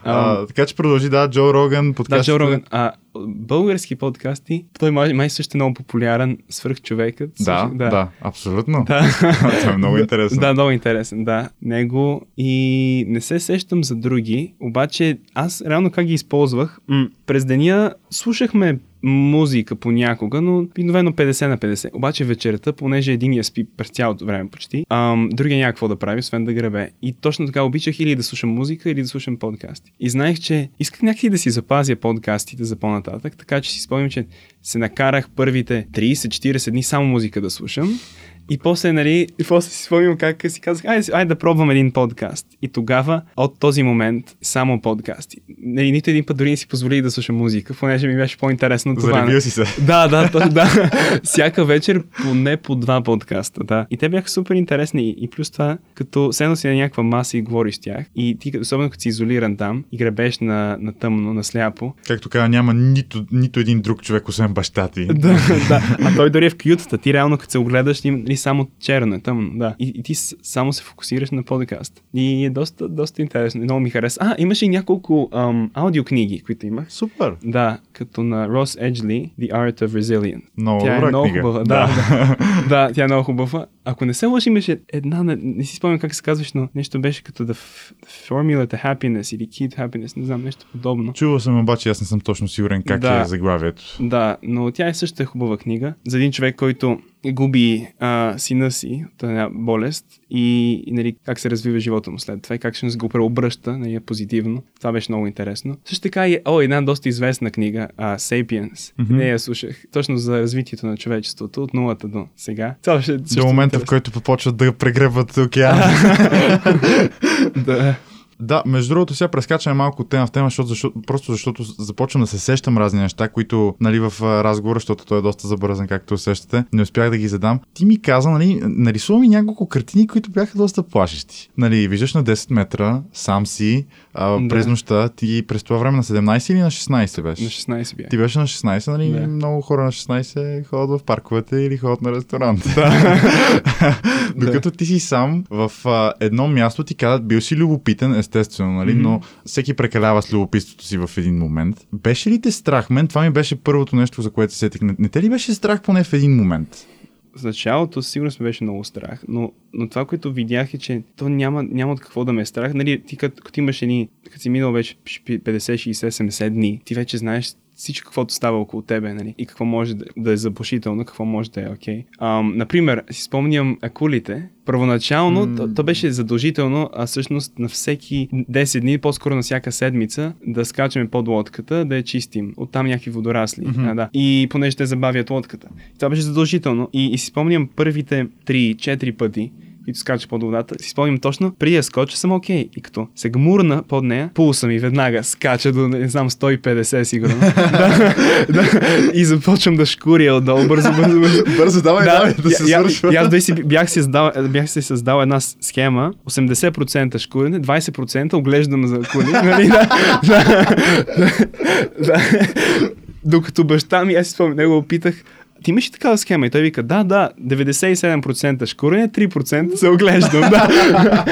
А, така че продължи, да, Джо Роган, Да, подкастите. Джо Роган. А български подкасти, той май, май също е много популярен, свърх човекът. Да, да, да, абсолютно. Да. Това е много интересно. Да, много интересен, да. Него и не се сещам за други, обаче аз реално как ги използвах. М- през деня слушахме музика понякога, но обикновено 50 на 50. Обаче вечерта, понеже един я спи през цялото време почти, ам, другия няма какво да прави, освен да гребе. И точно така обичах или да слушам музика, или да слушам подкасти. И знаех, че исках някакси да си запазя подкастите за по-нататък, така че си спомням, че се накарах първите 30-40 дни само музика да слушам. И после, нали, и после си спомням как си казах, айде, айде да пробвам един подкаст. И тогава, от този момент, само подкасти. Нали, нито един път дори не си позволих да слушам музика, понеже ми беше по-интересно това. Заребил си се. Да, да, то, да. Всяка вечер поне по два подкаста, да. И те бяха супер интересни. И плюс това, като седно си на някаква маса и говориш с тях, и ти, особено като си изолиран там и гребеш на, на тъмно, на сляпо, Както каза, няма нито, нито един друг човек, освен баща ти. да, да. А той дори е в кютата. Ти реално, като се огледаш, има нали, само черно, е тъмно. Да. И, и ти само се фокусираш на подкаст. И е доста, доста интересно. И много ми хареса. А, имаше и няколко ам, аудиокниги, които имах. Супер. Да, като на Рос Еджли, The Art of Resilience. Много тя е много книга. хубава. Да, да. да, тя е много хубава. Ако не се лъжи, имаше една, не, не си спомням как се казваш, но нещо беше като The, the Formula to Happiness или to Happiness, не знам, нещо подобно. Чувал съм, обаче аз не съм точно сигурен как Да. е заглавието. Да, но тя е също е хубава книга за един човек, който губи а, сина си от една болест и, и нали, как се развива живота му след това и как ще го преобръща нали, позитивно. Това беше много интересно. Също така и о, една доста известна книга, а, Sapiens. Мгм. Не я слушах. Точно за развитието на човечеството от нулата до сега. Това също До момента, в който започват да прегребват океан. да. Да, между другото, сега прескачаме малко от тема в тема, защото, защото, просто защото започвам да се сещам разни неща, които нали, в разговора, защото той е доста забързан, както усещате, не успях да ги задам. Ти ми каза, нали, нарисува ми няколко картини, които бяха доста плашещи. Нали, виждаш на 10 метра, сам си, а, Да. през нощта, ти през това време на 17 или на 16 беше? На 16 бях. Ти беше на 16, нали? Да. Много хора на 16 ходят в парковете или ходят на ресторант. Докато ти си сам в а, едно място, ти казват, бил си любопитен, естествено, нали? Мгм. но всеки прекалява с любопитството си в един момент. Беше ли те страх? Мен това ми беше първото нещо, за което се сетих. Не, не те ли беше страх поне в един момент? в началото сигурно ми беше много страх, но, но това, което видях е, че то няма, няма от какво да ме е страх. Нали, ти като, като имаш едни, като си минал вече 50, 60, 70 дни, ти вече знаеш всичко, каквото става около тебе, нали? И какво може да, да е заплашително, какво може да е окей. Okay. например, си спомням акулите. Първоначално М. то, то беше задължително, а всъщност на всеки 10 дни, по-скоро на всяка седмица, да скачаме под лодката, да я чистим. Оттам някакви водорасли. Мгм. А, да. И понеже те забавят лодката. Това беше задължително. И, и си спомням първите 3-4 пъти, които скача под водата, си спомням точно, преди да скоча съм окей. Okay. И като се гмурна под нея, пулса ми веднага скача до, не знам, 150 сигурно. да, да, и започвам да шкуря отдолу, бързо, бързо, бързо. бързо, давай, да, давай, да се свършва. И аз бях си, бях си, създал, бях си създал една схема, 80% шкурене, 20% оглеждам за коли. Нали? Да, да, да, да, докато баща ми, аз си спомням, него опитах, ти имаш такава схема? И той вика, да, да, 97% шкурене, 3% се оглеждам. да.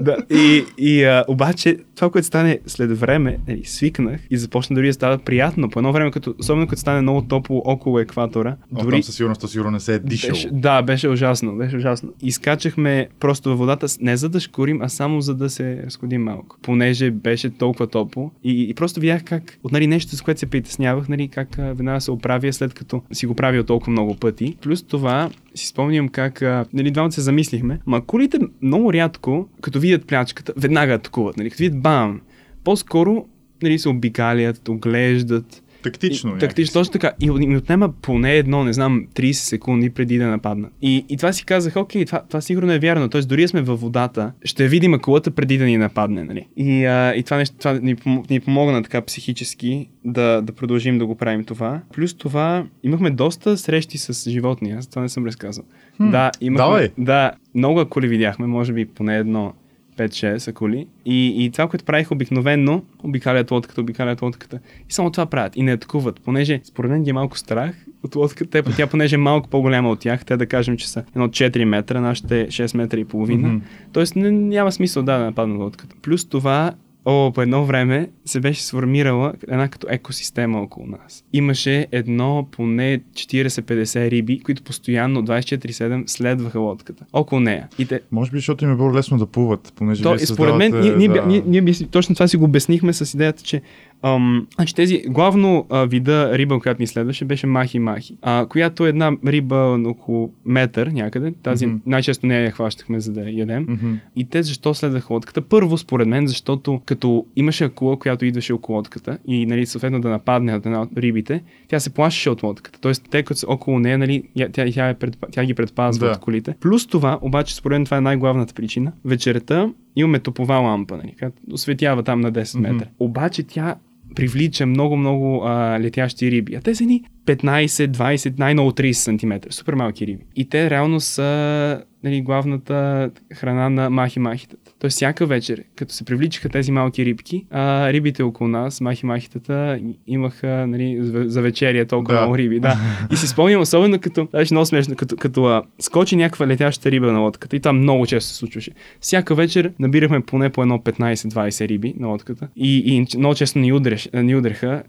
да. И, и а, обаче, това, което стане след време, нали, свикнах и започна дори да става приятно. По едно време, като, особено като стане много топло около екватора. О, дори... там със сигурност, сигурно не се е дишало. Беше, да, беше ужасно, беше ужасно. Изкачахме просто във водата, не за да шкурим, а само за да се разходим малко. Понеже беше толкова топло. И, и просто видях как, от нали, нещо, с което се притеснявах, нали, как веднага се оправя след като като си го правил толкова много пъти. Плюс това си спомням как, нали, двамата се замислихме, ма кулите много рядко, като видят плячката, веднага атакуват, нали, като видят бам. По-скоро нали, се обикалят, оглеждат, Тактично. И, тактично, точно така. И ми отнема поне едно, не знам, 30 секунди преди да нападна. И, и това си казах, окей, това, това сигурно е вярно. Тоест, дори сме във водата, ще видим акулата преди да ни нападне. Нали? И, а, и това нещо това ни, ни помогна така психически да, да продължим да го правим това. Плюс това, имахме доста срещи с животни. Аз това не съм разказал. Хм, да, имахме, давай. да, много акули видяхме, може би поне едно 5-6 коли. И, и това, което правих обикновенно, обикалят лодката, обикалят лодката. И само това правят. И не атакуват, понеже според мен ги е малко страх от лодката. Тя понеже е малко по-голяма от тях, те да кажем, че са едно 4 метра, нашите 6 метра и половина. Mm-hmm. Тоест не, няма смисъл да, да нападнат лодката. Плюс това, О, по едно време се беше сформирала една като екосистема около нас. Имаше едно поне 40-50 риби, които постоянно 24-7 следваха лодката. Около нея. И те... Може би, защото им е било лесно да плуват, понеже То, според мен, ние, ние, да... ние, ние, ние, точно това си го обяснихме с идеята, че Ам, значи тези, главно а, вида риба, която ни следваше, беше махи-махи, а, която е една риба на около метър някъде. Тази mm-hmm. най-често не я хващахме, за да ядем. Mm-hmm. И те защо следваха лодката? Първо, според мен, защото като имаше акула, която идваше около лодката и нали, съответно да нападне от една от рибите, тя се плашеше от лодката. Тоест, те като са около нея, нали, тя, тя, е пред, тя ги предпазва да. от колите. Плюс това, обаче, според мен това е най-главната причина. Вечерта имаме топова лампа, нали, която осветява там на 10 метра. Mm-hmm. Обаче тя привлича много-много летящи риби. А те са ни 15, 20, най-много 30 см. Супер малки риби. И те реално са нали, главната храна на махи-махите. Тоест всяка вечер, като се привличаха тези малки рибки, а, рибите около нас, махи-махитата, имаха нали, за вечеря толкова да. много риби. Да. И си спомням, особено като, беше много смешно, като, като а, скочи някаква летяща риба на лодката. И това много често се случваше. Всяка вечер набирахме поне по едно 15-20 риби на лодката. И, и много често ни, удреш, ни удреха.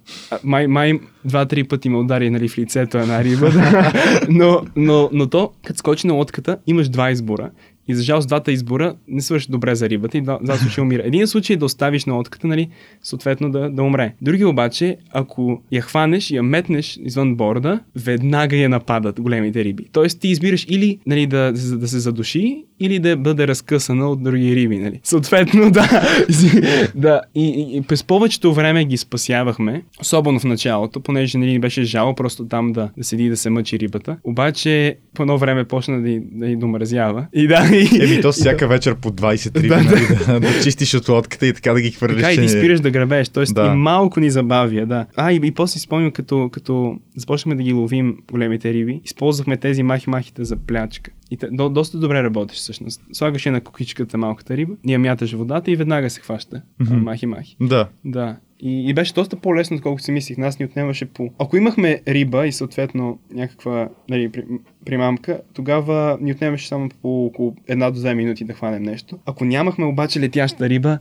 Май, май два-три пъти ме удари нали, в лицето една риба. но, но, но то, като скочи на лодката, имаш два избора. И за жалост двата избора не свършат добре за рибата и два, два умира. Един случай е да оставиш на лодката, нали, съответно да, да умре. Други обаче, ако я хванеш и я метнеш извън борда, веднага я нападат големите риби. Тоест ти избираш или нали, да, да, се задуши, или да бъде разкъсана от други риби. Нали. Съответно, да. да. И, и, и през повечето време ги спасявахме, особено в началото, понеже нали, беше жало просто там да, да седи и да се мъчи рибата. Обаче по едно време почна да, да й домразява. И да, Еми, то всяка вечер по 20 риби, да, нали, да, да, чистиш от лодката и така да ги хвърлиш. Така и да спираш да грабеш, т.е. Да. и малко ни забавя, да. А, и, и после спомням, като, като започнахме да ги ловим големите риби, използвахме тези махи-махите за плячка. И те, до, доста добре работиш всъщност. Слагаш на кокичката малката риба, ние мяташ водата и веднага се хваща. Mm-hmm. Махи-махи. Да. Да. И, и беше доста по-лесно, отколкото си мислих. Нас ни отнемаше по... Ако имахме риба и съответно някаква нали, примамка, тогава ни отнемаше само по около една до две минути да хванем нещо. Ако нямахме обаче летяща риба,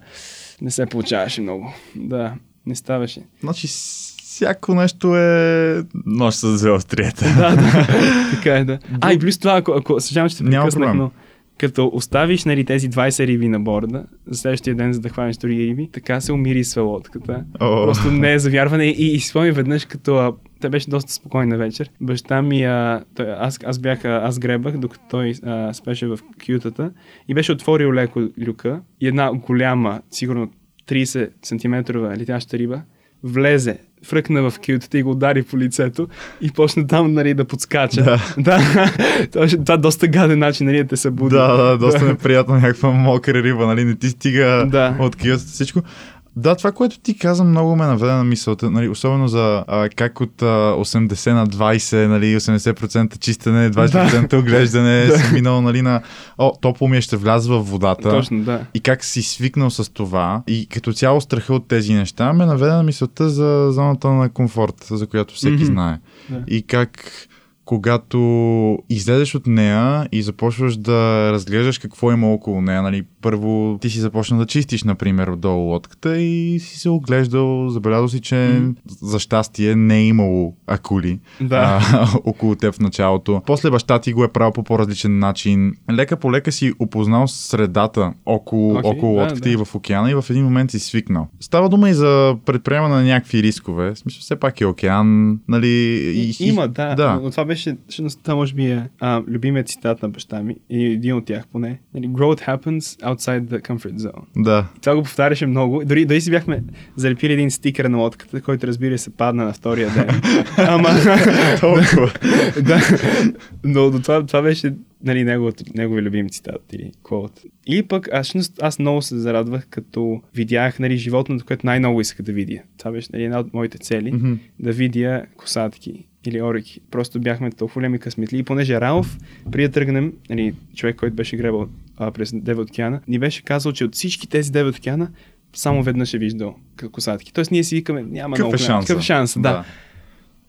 не се получаваше много. Да, не ставаше. Значи всяко нещо е нощ с две острията. да, да, така е, да. А, и плюс това, ако, ако съжалявам, че се прекъснах, но като оставиш нали, тези 20 риби на борда, за следващия ден, за да хванеш други риби, така се умирисва лодката. Oh. Просто не е завярване. И, и спомни веднъж, като те беше доста спокойна вечер. Баща ми, а, той, аз, аз бях, аз гребах, докато той а, спеше в кютата и беше отворил леко люка и една голяма, сигурно 30 см летяща риба влезе, фръкна в кютата и го удари по лицето и почна там нали, да подскача. Да. да. това, това е доста гаден начин нали, да те събуди. Да, да, доста неприятно, някаква мокра риба, нали, не ти стига Да. от кютата всичко. Да, това, което ти каза, много ме наведе на мисълта, нали, особено за а, как от а, 80 на 20, нали, 80% чистене, 20% оглеждане, си минал нали, на о, топло ми е, ще вляза в водата. Точно, да. И как си свикнал с това и като цяло страха от тези неща ме наведе на мисълта за зоната на комфорт, за която всеки Мгм. знае. Да. И как когато излезеш от нея и започваш да разглеждаш какво има около нея, нали, първо ти си започна да чистиш, например, отдолу лодката и си се оглеждал, забелязал си, че Мгм. за щастие не е имало акули Да. а, около теб в началото. После баща ти го е правил по по-различен начин. Лека по лека си опознал средата около, Окей, около да, лодката да. и в океана и в един момент си свикнал. Става дума и за предприемане на някакви рискове. В смисъл, все пак е океан, нали? И, И, има, да, да. Но това беше, всъщност, може би е а, любимият цитат на баща ми, и един от тях поне. Нали, Growth happens outside the comfort zone. Да. Това го повтаряше много. Дори, дори си бяхме залепили един стикер на лодката, който разбира се падна на втория ден. Ама... Толкова. да. Но но това, това беше нали, неговото, негови любим цитат или quote. И пък аз, аз много се зарадвах, като видях нали, животното, което най-много исках да видя. Това беше нали, една от моите цели. Мгм. да видя косатки или орики. Просто бяхме толкова големи късметли. И понеже Ралф, преди да тръгнем, нали, човек, който беше гребал а, през Девет океана, ни беше казал, че от всички тези Девет океана само веднъж е виждал косатки. Тоест ние си викаме, няма много е голям- шанса? Какъв е шанс, да.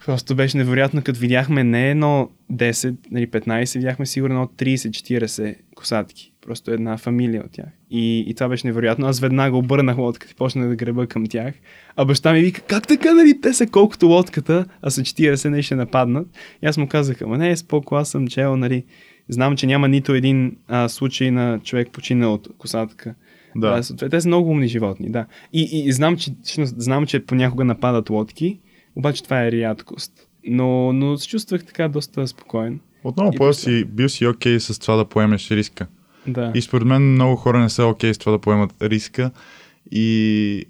Просто беше невероятно, като видяхме не едно 10, нали, 15, видяхме сигурно от 30-40 косатки. Просто една фамилия от тях. И, и това беше невероятно. Аз веднага обърнах лодката и почнах да греба към тях. А баща ми вика, как така, нали, те са колкото лодката, а са 40, не ще нападнат. И аз му казах, ама не, споко, аз съм чел, нали, знам, че няма нито един а, случай на човек починал от косатка. Да. А, те са много умни животни, да. И, и, и знам, че, всъщност, знам, че понякога нападат лодки, обаче това е рядкост. Но, но се чувствах така доста спокоен. Отново И по просто- си, бил си окей с това да поемеш риска. Да. И според мен много хора не са окей с това да поемат риска. И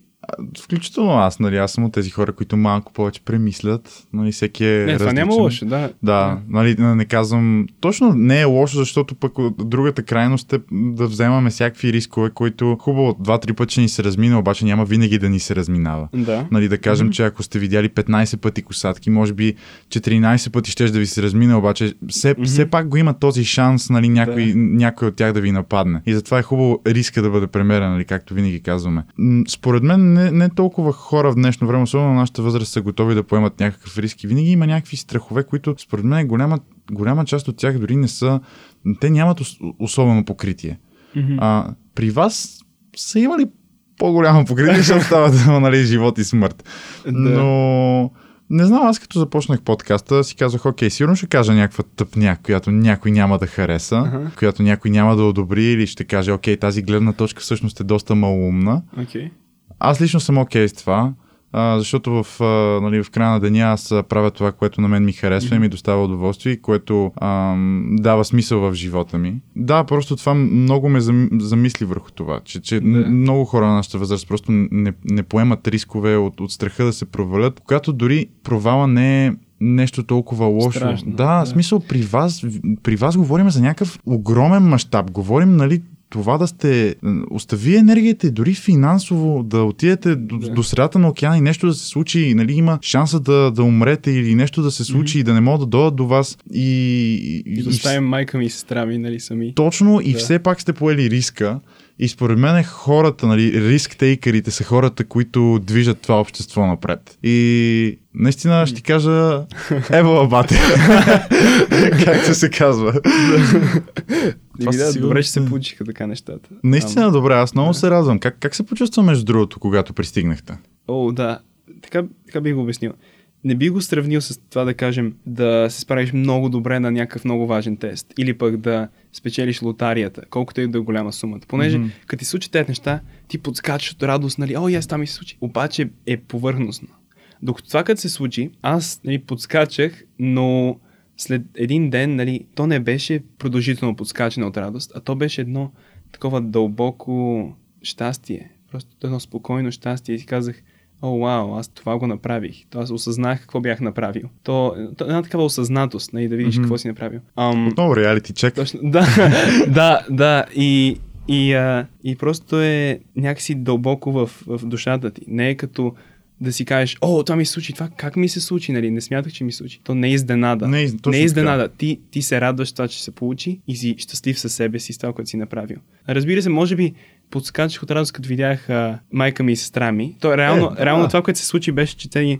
включително аз, нали, аз съм от тези хора, които малко повече премислят. Нали, всеки е не, това няма различен. лошо, да. Да, нали, не казвам. Точно не е лошо, защото пък другата крайност е да вземаме всякакви рискове, които хубаво два-три пъти ни се размина, обаче няма винаги да ни се разминава. Да. Нали, да кажем, че ако сте видяли 15 пъти косатки, може би 14 пъти ще да ви се размина, обаче все, Мгм. все пак го има този шанс нали, някой, да. някой от тях да ви нападне. И затова е хубаво риска да бъде премерен, нали, както винаги казваме. Според мен не, не толкова хора в днешно време, особено на нашата възраст, са готови да поемат някакъв риск. И винаги има някакви страхове, които според мен голяма, голяма част от тях дори не са, те нямат ос- особено покритие. Мгм. А, при вас са имали по-голямо покритие, защото става дума, нали, живот и смърт. Но не знам, аз като започнах подкаста, си казах, окей, сигурно ще кажа някаква тъпня, която някой няма да хареса, Аха. която някой няма да одобри или ще каже, окей, тази гледна точка всъщност е доста малумна. Окей. Аз лично съм окей с това, а, защото в, а, нали, в края на деня аз а, правя това, което на мен ми харесва и ми доставя удоволствие и което ам, дава смисъл в живота ми. Да, просто това много ме зам, замисли върху това, че, че Да. много хора на нашата възраст просто не, не поемат рискове от, от страха да се провалят, когато дори провала не е нещо толкова лошо. Страшно, да, да. смисъл при вас, при вас говорим за някакъв огромен мащаб. Говорим, нали, това да сте... Остави енергията и дори финансово да отидете до, Да. до средата на океана и нещо да се случи, нали, има шанса да, да умрете или нещо да се случи и да не могат да дойдат до вас. И, и, И да оставим майка ми и сестра ми, нали, сами. точно и Да. все пак сте поели риска. И според мен хората, нали, риск-тейкерите са хората, които движат това общество напред. И наистина ще ти кажа, ево бате, както се казва. И да, със добре, ще се е. получиха така нещата. Наистина добре, аз много да. се радвам. Как, как се почувства между другото, когато пристигнахте? О, да. Така, така бих го обяснил. Не би го сравнил с това да кажем да се справиш много добре на някакъв много важен тест. Или пък да спечелиш лотарията, колкото и да е голяма сумата. Понеже Мгм. като ти случат тези неща, ти подскачаш от радост, нали, о, яс, там ми се случи. Обаче е повърхностно. Докато това като се случи, аз нали, подскачах, но след един ден, нали, то не беше продължително подскачане от радост, а то беше едно такова дълбоко щастие. Просто едно спокойно щастие. И си казах, о, вау, аз това го направих. То аз осъзнах какво бях направил. То, то една такава осъзнатост, нали, да видиш mm-hmm. какво си направил. Ам, Отново реалити чек. Точно, да, да, да. И, и, а, и просто е някакси дълбоко в, в душата ти. Не е като да си кажеш, о, това ми се случи, това как ми се случи, нали? Не смятах, че ми се случи. То не е изненада. Не, е, не е изненада. Ти, ти се радваш това, че се получи и си щастлив със себе си с това, което си направил. Разбира се, може би подскачих от радост, като видях а, майка ми и сестра ми. То реално, е, реално това, което се случи, беше, че те ни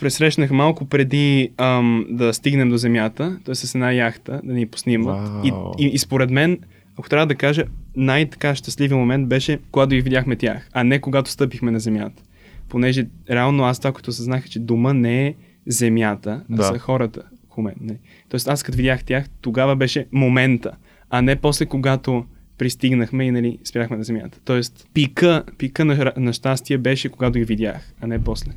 пресрещнах малко преди ам, да стигнем до земята, т.е. с една яхта, да ни поснимат. И, и, и според мен, ако трябва да кажа, най-така щастливия момент беше, когато ги видяхме тях, а не когато стъпихме на земята понеже реално аз това, като съзнах, че дома не е земята, а да. са хората у мен. Не. Тоест аз като видях тях, тогава беше момента, а не после когато пристигнахме и нали, спряхме на земята. Тоест пика, пика на, на щастие беше когато ги видях, а не после.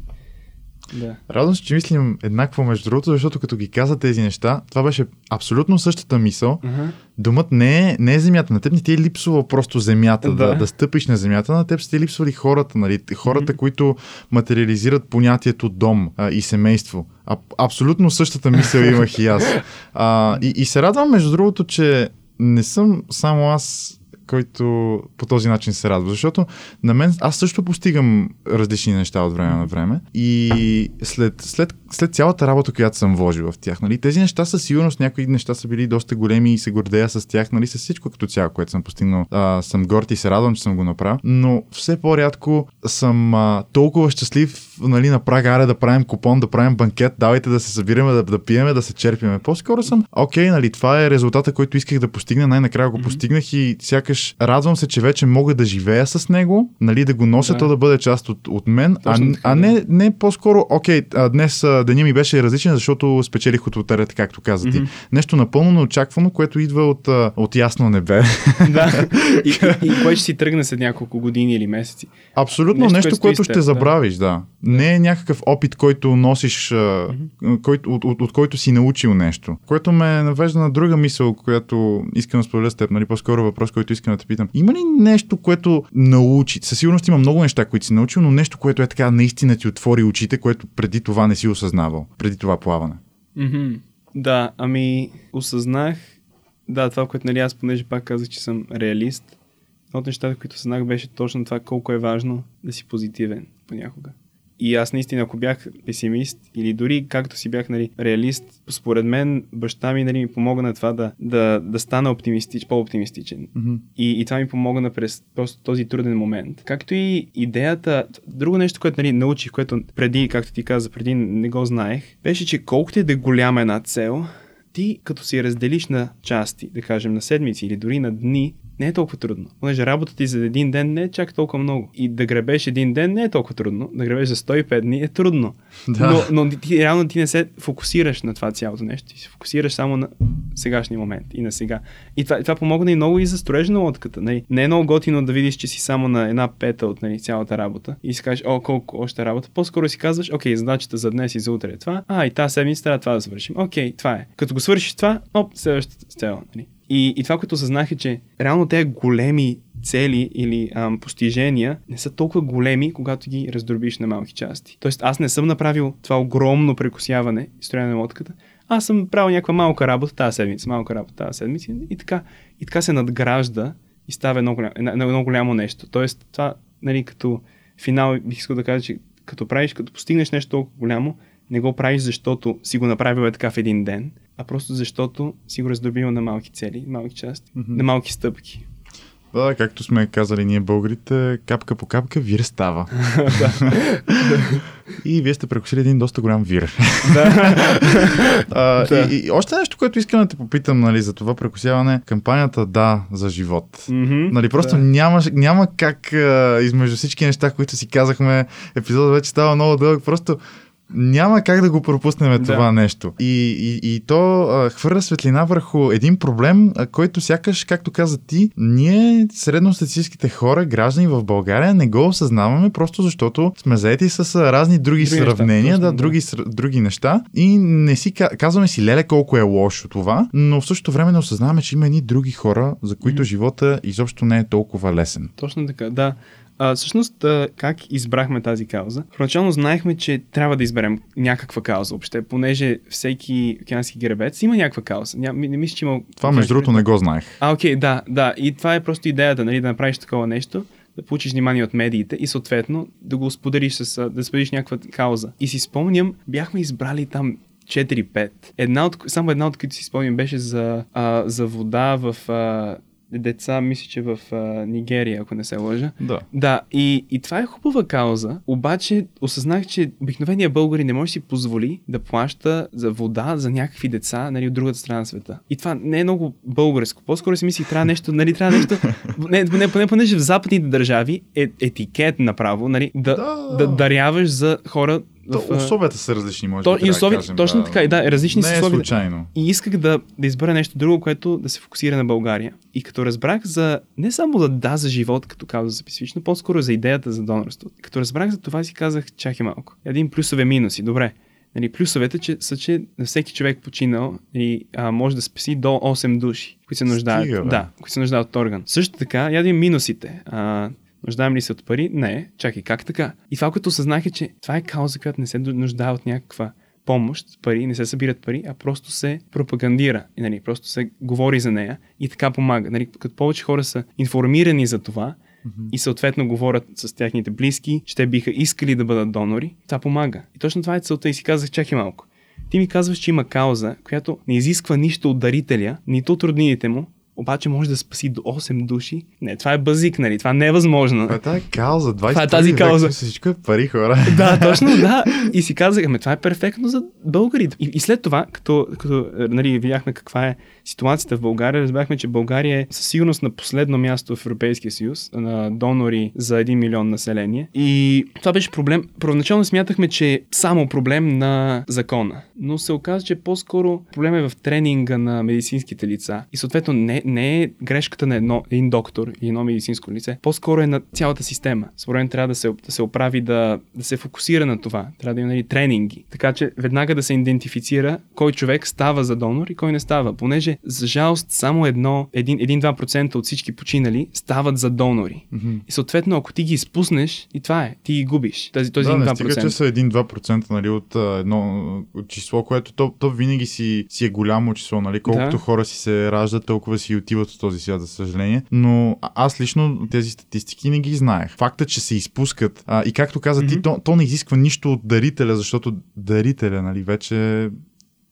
Да. Радвам се, че мислим еднакво между другото, защото като ги каза тези неща, това беше абсолютно същата мисъл. Uh-huh. Думът не е, не е земята. На теб не ти е липсвала просто земята, да, да, да стъпиш на земята. На теб сте липсвали хората, нали? хората, uh-huh. които материализират понятието дом а, и семейство. А, абсолютно същата мисъл имах и аз. А, и, и се радвам, между другото, че не съм само аз който по този начин се радва. Защото на мен аз също постигам различни неща от време на време и след, след, след цялата работа, която съм вложил в тях, нали, тези неща със сигурност, някои неща са били доста големи и се гордея с тях, нали, с всичко като цяло, което съм постигнал. А, съм горд и се радвам, че съм го направил, но все по-рядко съм а, толкова щастлив нали, на прага аре да правим купон, да правим банкет, давайте да се събираме, да, да пиеме, да се черпиме. По-скоро съм, окей, нали, това е резултата, който исках да постигна, най-накрая го mm-hmm. постигнах и сякаш радвам се, че вече мога да живея с него, нали, да го нося, да. то да бъде част от, от мен, а, а не, не по-скоро, окей, а, днес деня ми беше различен, защото спечелих от лотарията, както каза ти. Mm-hmm. Нещо напълно неочаквано, което идва от, от ясно небе. Да, и, и, и кое ще си тръгне след няколко години или месеци. Абсолютно нещо, нещо което, ще забравиш, да не е някакъв опит, който носиш, mm-hmm. който, от, от, от който си научил нещо. Което ме навежда на друга мисъл, която искам да споделя с теб, нали, по-скоро въпрос, който искам да те питам. Има ли нещо, което научи? Със сигурност има много неща, които си научил, но нещо, което е така наистина ти отвори очите, което преди това не си осъзнавал, преди това плаване. Mm-hmm. Да, ами осъзнах, да, това, което нали аз понеже пак казах, че съм реалист, от нещата, които съзнах беше точно това колко е важно да си позитивен понякога. И аз наистина, ако бях песимист или дори както си бях нали, реалист, според мен баща ми нали, ми помогна това да, да, да стана оптимистич, по-оптимистичен. Mm-hmm. И, и това ми помогна през просто този труден момент. Както и идеята, друго нещо, което нали, научих, което преди, както ти каза, преди не го знаех, беше, че колкото е да е голяма една цел, ти като си разделиш на части, да кажем на седмици или дори на дни, не е толкова трудно. Понеже работата ти за един ден не е чак толкова много. И да гребеш един ден не е толкова трудно. Да гребеш за 105 дни е трудно. Да. Но, но ти, реално ти не се фокусираш на това цялото нещо. Ти се фокусираш само на сегашния момент и на сега. И това, това помогна и много и за строежа на лодката. Нали? Не е много готино да видиш, че си само на една пета от нали, цялата работа и си кажеш, о, колко още работа. По-скоро си казваш, окей, задачата за днес и за утре е това. А, и тази седмица трябва това да свършим. Окей, това е. Като го свършиш това, оп, следващата цел. Нали? И, и това, което осъзнах е, че реално тези големи цели или ам, постижения не са толкова големи, когато ги раздробиш на малки части. Тоест, аз не съм направил това огромно прекусяване и строяне на лодката. Аз съм правил някаква малка работа тази седмица, малка работа тази седмица и така, и така се надгражда и става едно голямо, едно голямо нещо. Тоест, това, нали, като финал бих искал да кажа, че като правиш, като постигнеш нещо толкова голямо, не го правиш, защото си го направил е така в един ден, а просто защото си го раздробил на малки цели, малки части, mm-hmm. на малки стъпки. Да, както сме казали ние българите, капка по капка вир става. и вие сте прекусили един доста голям вир. а, да. И, и още нещо, което искам да те попитам нали, за това прекусяване. Кампанията Да за живот. Mm-hmm, нали, просто да. няма, няма как а, измежду всички неща, които си казахме, епизодът вече става много дълъг. Просто няма как да го пропуснем да. това нещо. И, и, и то а, хвърля светлина върху един проблем, а, който сякаш, както каза ти, ние, средностатистическите хора, граждани в България, не го осъзнаваме, просто защото сме заети с а, разни други, други сравнения, неща, да, да, други, други неща. И не си казваме си, леле, колко е лошо това, но в същото време не осъзнаваме, че има едни други хора, за които mm-hmm. живота изобщо не е толкова лесен. Точно така, да. А, всъщност, а, как избрахме тази кауза? Първоначално знаехме, че трябва да изберем някаква кауза въобще, понеже всеки океански гребец има някаква кауза. Ня, не мисля, че има... Това, между другото, не го знаех. А, окей, да, да. И това е просто идеята, нали, да направиш такова нещо да получиш внимание от медиите и съответно да го споделиш с, да споделиш някаква кауза. И си спомням, бяхме избрали там 4-5. Една от, само една от които си спомням беше за, а, за вода в а, деца, мисля, че в а, Нигерия, ако не се лъжа. Да. Да, и, и това е хубава кауза, обаче осъзнах, че обикновения българи не може да си позволи да плаща за вода за някакви деца нали, от другата страна на света. И това не е много българско. По-скоро си мисли, трябва нещо, нали, трябва нещо, не, не, поне понеже в западните държави е етикет направо, нали, да, Да. да даряваш за хора То, в, условията са различни, може то, би. и трябва да кажем, точно така, и да, различни са Не е условията. случайно. И исках да, да избера нещо друго, което да се фокусира на България. И като разбрах за не само да да за живот, като казва специфично, по-скоро за идеята за донорство. Като разбрах за това си казах, чакай малко. Един плюсове минуси, добре. Нали, плюсовете че, са, че на всеки човек починал и а, може да спаси до 8 души, които се нуждаят, Стига, бе. да, които се нуждаят от орган. Също така, я да минусите. А, нуждаем ли се от пари? Не. Чакай, как така? И това, което осъзнах е, че това е кауза, която не се нуждае от някаква помощ, пари, не се събират пари, а просто се пропагандира. И, нали, просто се говори за нея и така помага. Нали, като повече хора са информирани за това и съответно говорят с тяхните близки, че те биха искали да бъдат донори, това помага. И точно това е целта и си казах, чакай малко. Ти ми казваш, че има кауза, която не изисква нищо от дарителя, нито от роднините му, обаче може да спаси до 8 души. Не, това е базик, нали? Това не е възможно. Това е тази кауза, 20 Това е тази кауза. Всичко е пари, хора. да, точно, да. И си казах, ами това е перфектно за българите. И, и след това, като, като нали, видяхме каква е ситуацията в България, разбрахме, че България е със сигурност на последно място в Европейския съюз на донори за 1 милион население. И това беше проблем. Първоначално смятахме, че е само проблем на закона. Но се оказа, че по-скоро проблем е в тренинга на медицинските лица. И съответно не, не е грешката на едно, един доктор и едно медицинско лице. По-скоро е на цялата система. Според мен трябва да се, да се оправи, да, да се фокусира на това. Трябва да има нали, тренинги. Така че веднага да се идентифицира кой човек става за донор и кой не става. Понеже, за жалост, само едно, един, един-два процента от всички починали стават за донори. И съответно, ако ти ги изпуснеш, и това е, ти ги губиш. Тази, този да, не 1-2%. стига, че са 1-2% нали, от а, едно от число, което то, то винаги си, си е голямо число. Нали? Колкото Да. хора си се раждат, толкова си отиват от този свят, за съжаление. Но аз лично тези статистики не ги знаех. Факта, че се изпускат а, и както каза ти, Мгм. то, то не изисква нищо от дарителя, защото дарителя, нали, вече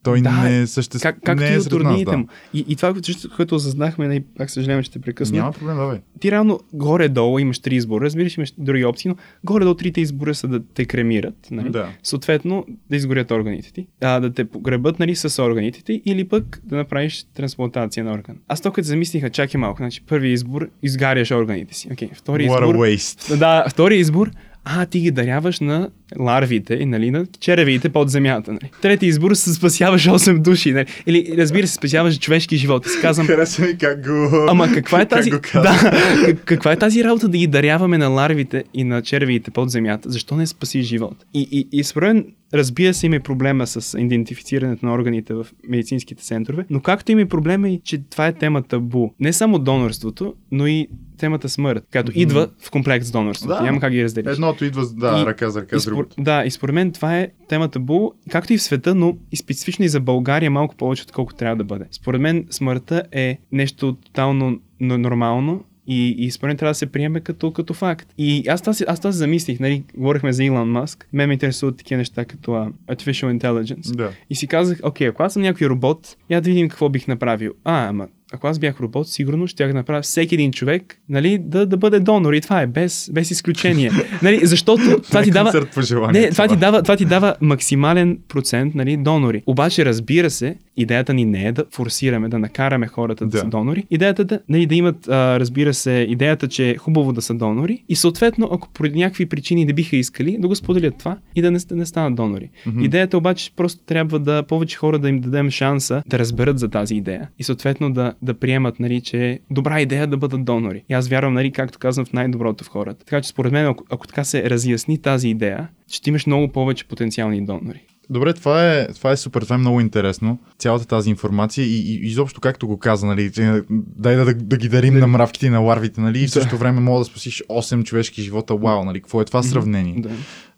той Да, не съществува. Как, както не и е от сред нас, роднините да. му. И, и това, което- осъзнахме, нали, пак съжалявам, че те прекъсна. Няма проблем, давай. Ти реално горе-долу имаш три избора, разбираш, имаш други опции, но горе-долу трите избора са да те кремират, нали? Да. съответно да изгорят органите ти, а, да те погребат нали, с органите ти или пък да направиш трансплантация на орган. Аз като замислиха, чакай малко, значи първи избор, изгаряш органите си. Окей, втори What a избор, waste. да, втори избор, а, ти ги даряваш на ларвите, и, нали, на черевите под земята. Нали. Трети избор, се спасяваш 8 души. Нали. Или, разбира се, спасяваш човешки живот. И си казвам, Хареса ми как го... Ама каква е тази... Как да, как- каква е тази работа да ги даряваме на ларвите и на червиите под земята? Защо не спаси живот? И, и, и според разбира се, има и проблема с идентифицирането на органите в медицинските центрове, но както има и проблема и, че това е тема табу. Не само донорството, но и темата смърт, която идва в комплект с донорството. Да. Няма как ги разделиш. Едното идва, да, И- ръка за ръка с другото. Да, и според мен това е темата Бул, както и в света, но и специфично и за България малко повече, отколкото трябва да бъде. Според мен смъртта е нещо тотално нормално и, и според мен трябва да се приеме като, като факт. И аз това, аз това си замислих, нали, говорихме за Илон Маск, мен ме интересуват такива неща като а, Artificial Intelligence. Да. И си казах, окей, ако аз съм някой робот, я да видим какво бих направил. А, ама, ако аз бях робот, сигурно ще да направя всеки един човек, нали, да, да бъде донор. И това е без, без изключение. нали, защото това ти дава... По. Не, това ти, дава, това ти дава максимален процент нали, донори. Обаче, разбира се, идеята ни не е да форсираме, да накараме хората да, Да. са донори. Идеята е да, нали, да имат, а, разбира се, идеята, че е хубаво да са донори и съответно, ако поради някакви причини не биха искали, да го споделят това и да не, не станат донори. Мгм. Идеята обаче просто трябва да повече хора да им дадем шанса да разберат за тази идея и съответно да, да приемат, нали, че е добра идея да бъдат донори. И аз вярвам, нали, както казвам, в най-доброто в хората. Така че според мен, ако, ако така се разясни тази идея, ще имаш много повече потенциални донори. Добре, това е, това е супер, това е много интересно. Цялата тази информация и, и изобщо както го каза, нали, че, дай да, да, да ги дарим на мравките и на ларвите, нали, и в същото време мога да спасиш 8 човешки живота. Вау, нали, какво е това сравнение? Да.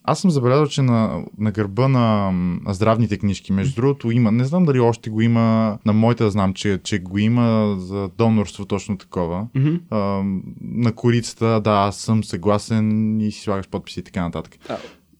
Аз съм забелязал, че на, на гърба на, на здравните книжки, между другото, има, не знам дали още го има, на моята знам, че, че го има за донорство точно такова. Мгм. А, на корицата, да, аз съм съгласен и си слагаш подписи и така нататък. А.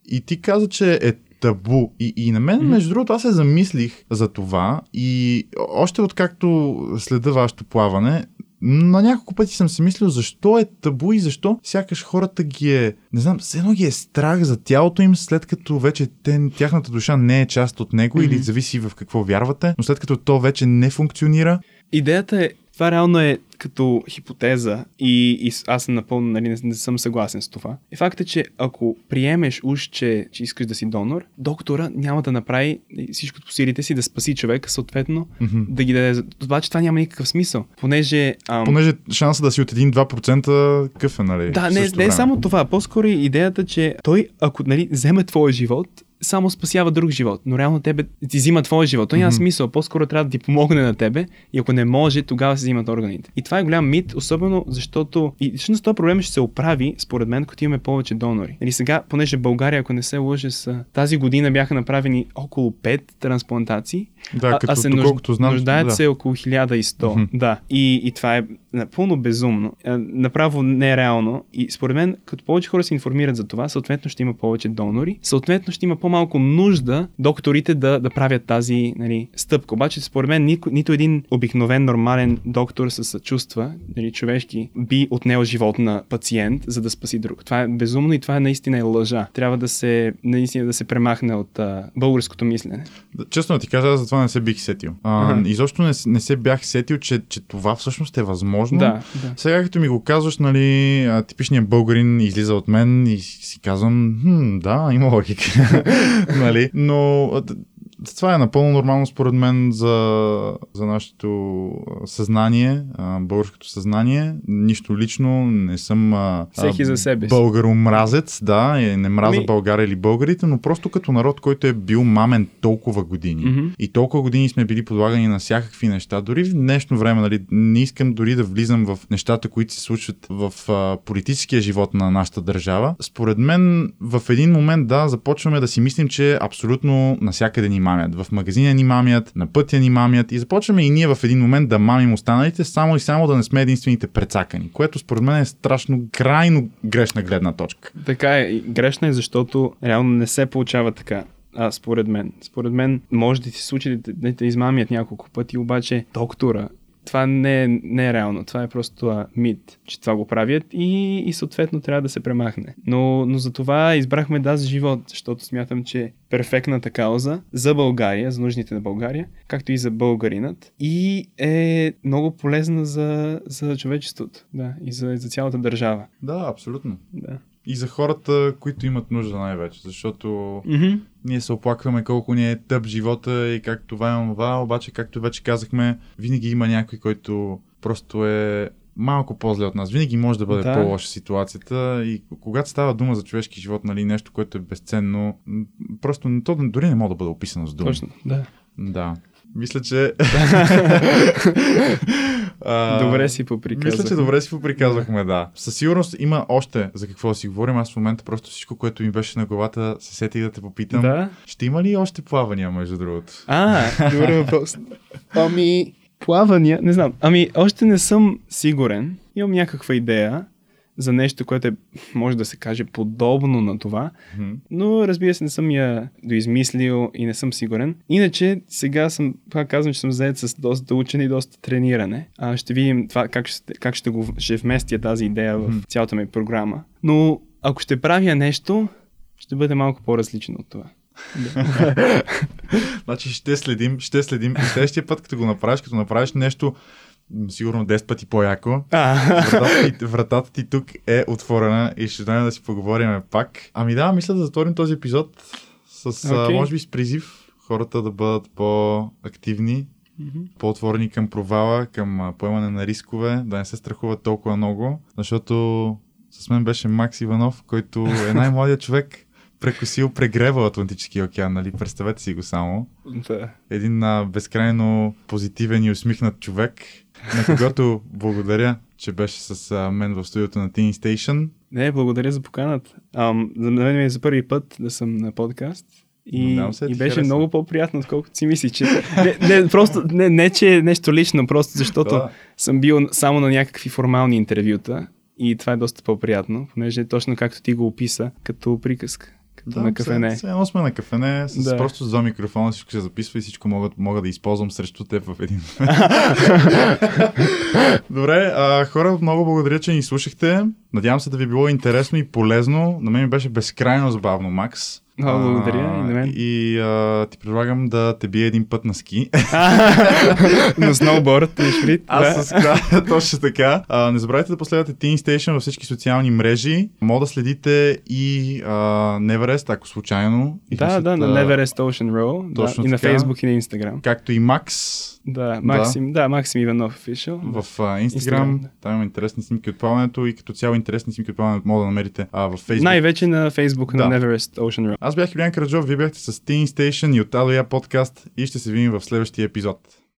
И ти каза, че е табу. И, и на мен, между другото, аз се замислих за това и още откакто следа вашето плаване, на няколко пъти съм си мислил защо е табу и защо сякаш хората ги е, не знам, все едно ги е страх за тялото им, след като вече те, тяхната душа не е част от него или Мгм. зависи в какво вярвате, но след като то вече не функционира, Идеята е, това реално е като хипотеза и, и аз съм напълно, нали, не, не съм съгласен с това. И факт е, че ако приемеш уж, че, че искаш да си донор, доктора няма да направи всичко по силите си да спаси човека, съответно мгм, да ги даде. Обаче това няма никакъв смисъл, понеже... Ам, понеже шанса да си от 1-2% къв е, нали? Да, не, не е само това. По-скоро е идеята, че той, ако нали, вземе твоя живот, само спасява друг живот. Но реално тебе ти взима твоя живот. Той няма Мгм. смисъл. По-скоро трябва да ти помогне на тебе и ако не може, тогава се взимат органите. И това е голям мит, особено защото и всъщност този проблем ще се оправи, според мен, като имаме повече донори. Нали, сега, понеже България, ако не се лъже, са, тази година бяха направени около 5 трансплантации, Да, а, като, а се доколкото знам, нуждаят да. се около 1100. Мгм. Да. И, и това е напълно безумно. А, Направо нереално. И според мен, като повече хора се информират за това, съответно ще има повече донори, съответно ще има по-малко нужда докторите да, да правят тази нали, стъпка. Обаче, според мен, нико, нито един обикновен, нормален доктор със съчувства, нали, човешки, би отнел живот на пациент, за да спаси друг. Това е безумно и това е наистина е лъжа. Трябва да се, наистина да се премахне от а, българското мислене. Честно ти кажа, аз за това не се бих сетил. А, Аха. изобщо не, с- не се бях сетил, че, че това всъщност е възможно. Да, да. Сега като ми го казваш, нали, типичният българин излиза от мен и си казвам, хм, да, има логика. нали? Но а, т- това е напълно нормално според мен за, за нашето съзнание, българското съзнание. Нищо лично, не съм Всеки за себе българомразец, да, и не мраза Ми- България или българите, но просто като народ, който е бил мамен толкова години Мгм. и толкова години сме били подлагани на всякакви неща. Дори в днешно време, нали, не искам дори да влизам в нещата, които се случват в а, политическия живот на нашата държава. Според мен, в един момент, да, започваме да си мислим, че абсолютно насякъде ни мамят. В магазина ни мамят, на пътя ни мамят и започваме и ние в един момент да мамим останалите, само и само да не сме единствените прецакани, което според мен е страшно крайно грешна гледна точка. Така е. Грешна е, защото реално не се получава така. А, според мен. Според мен може да ти случи да, да те измамят няколко пъти, обаче доктора, това не е, не е реално. Това е просто а, мит, че това го правят и, и съответно трябва да се премахне. Но, но за това избрахме да за живот, защото смятам, че е перфектната кауза за България, за нуждите на България, както и за българинът и е много полезна за, за човечеството да, и за, за цялата държава. Да, абсолютно. Да. И за хората, които имат нужда най-вече, защото Мгм. ние се оплакваме колко ни е тъп живота и как това е това, обаче, както вече казахме, винаги има някой, който просто е малко по-зле от нас. Винаги може да бъде Да. по-лоша ситуацията и когато става дума за човешки живот, нали, нещо, което е безценно, просто то дори не може да бъде описано с думи. Точно, да. Да. Мисля, че... А, Добре си поприказах. Мисля, че добре си поприказвахме, да. Със сигурност има още за какво да си говорим. Аз в момента просто всичко, което ми беше на главата, се сетих да те попитам. Да. Ще има ли още плавания, между другото? А, добър въпрос. Ами, плавания, не знам. Ами, още не съм сигурен. Имам някаква идея за нещо, което е, може да се каже, подобно на това. Мгм. Но разбира се, не съм я доизмислил и не съм сигурен. Иначе, сега съм, пак казвам, че съм заед с доста учене и доста трениране. А, ще видим това, как, ще, как ще, го, ще вместя тази идея в Мгм. цялата ми програма. Но ако ще правя нещо, ще бъде малко по-различно от това. Значи ще следим, ще следим. И следващия път, като го направиш, като направиш нещо сигурно 10 пъти по-яко, вратата ти, вратата ти тук е отворена и ще дойдем да си поговорим пак. Ами да, мисля да затворим този епизод с, а, Окей. може би с призив хората да бъдат по-активни, Мгм. по-отворени към провала, към поемане на рискове, да не се страхуват толкова много, защото с мен беше Макс Иванов, който е най-младият човек прекусил прегрева Атлантическия океан, нали? Представете си го само. Да. Един а, безкрайно позитивен и усмихнат човек, на когото благодаря, че беше с а, мен в студиото на Teen Station. Не, благодаря за поканата. Ам, за мен е за първи път да съм на подкаст. И, се и беше хареса. много по-приятно, отколкото си мисли, че... Не, не, просто, не, не, че е нещо лично, просто защото Да. съм бил само на някакви формални интервюта и това е доста по-приятно, понеже точно както ти го описа, като приказка, като на кафене. Все едно сме на кафене, с, Да. просто с два микрофона всичко се записва и всичко мога, мога да използвам срещу теб в един Добре, а, хора, много благодаря, че ни слушахте. Надявам се да ви е било интересно и полезно. На мен ми беше безкрайно забавно, Макс. Много благодаря А, и на мен. И а, ти предлагам да те бия един път на ски. на сноуборд и шрит. Аз да. с да, точно така. А, не забравяйте да последвате Teen Station във всички социални мрежи. Мога да следите и а, Neverest, ако случайно. Да, да, на Neverest Ocean Row. Да, точно и на така. Facebook и на Instagram. Както и Макс Да, Максим, да, Максим Иванов Official. в а, Instagram. Instagram, да. Там има интересни снимки от плаването и като цяло интересни снимки от плаването мога да намерите а, в Facebook. Най-вече на Facebook Да. на Neverest Ocean Row. Аз бях Юлиан Караджов, вие бяхте с Teen Station и от А до Я подкаст и ще се видим в следващия епизод.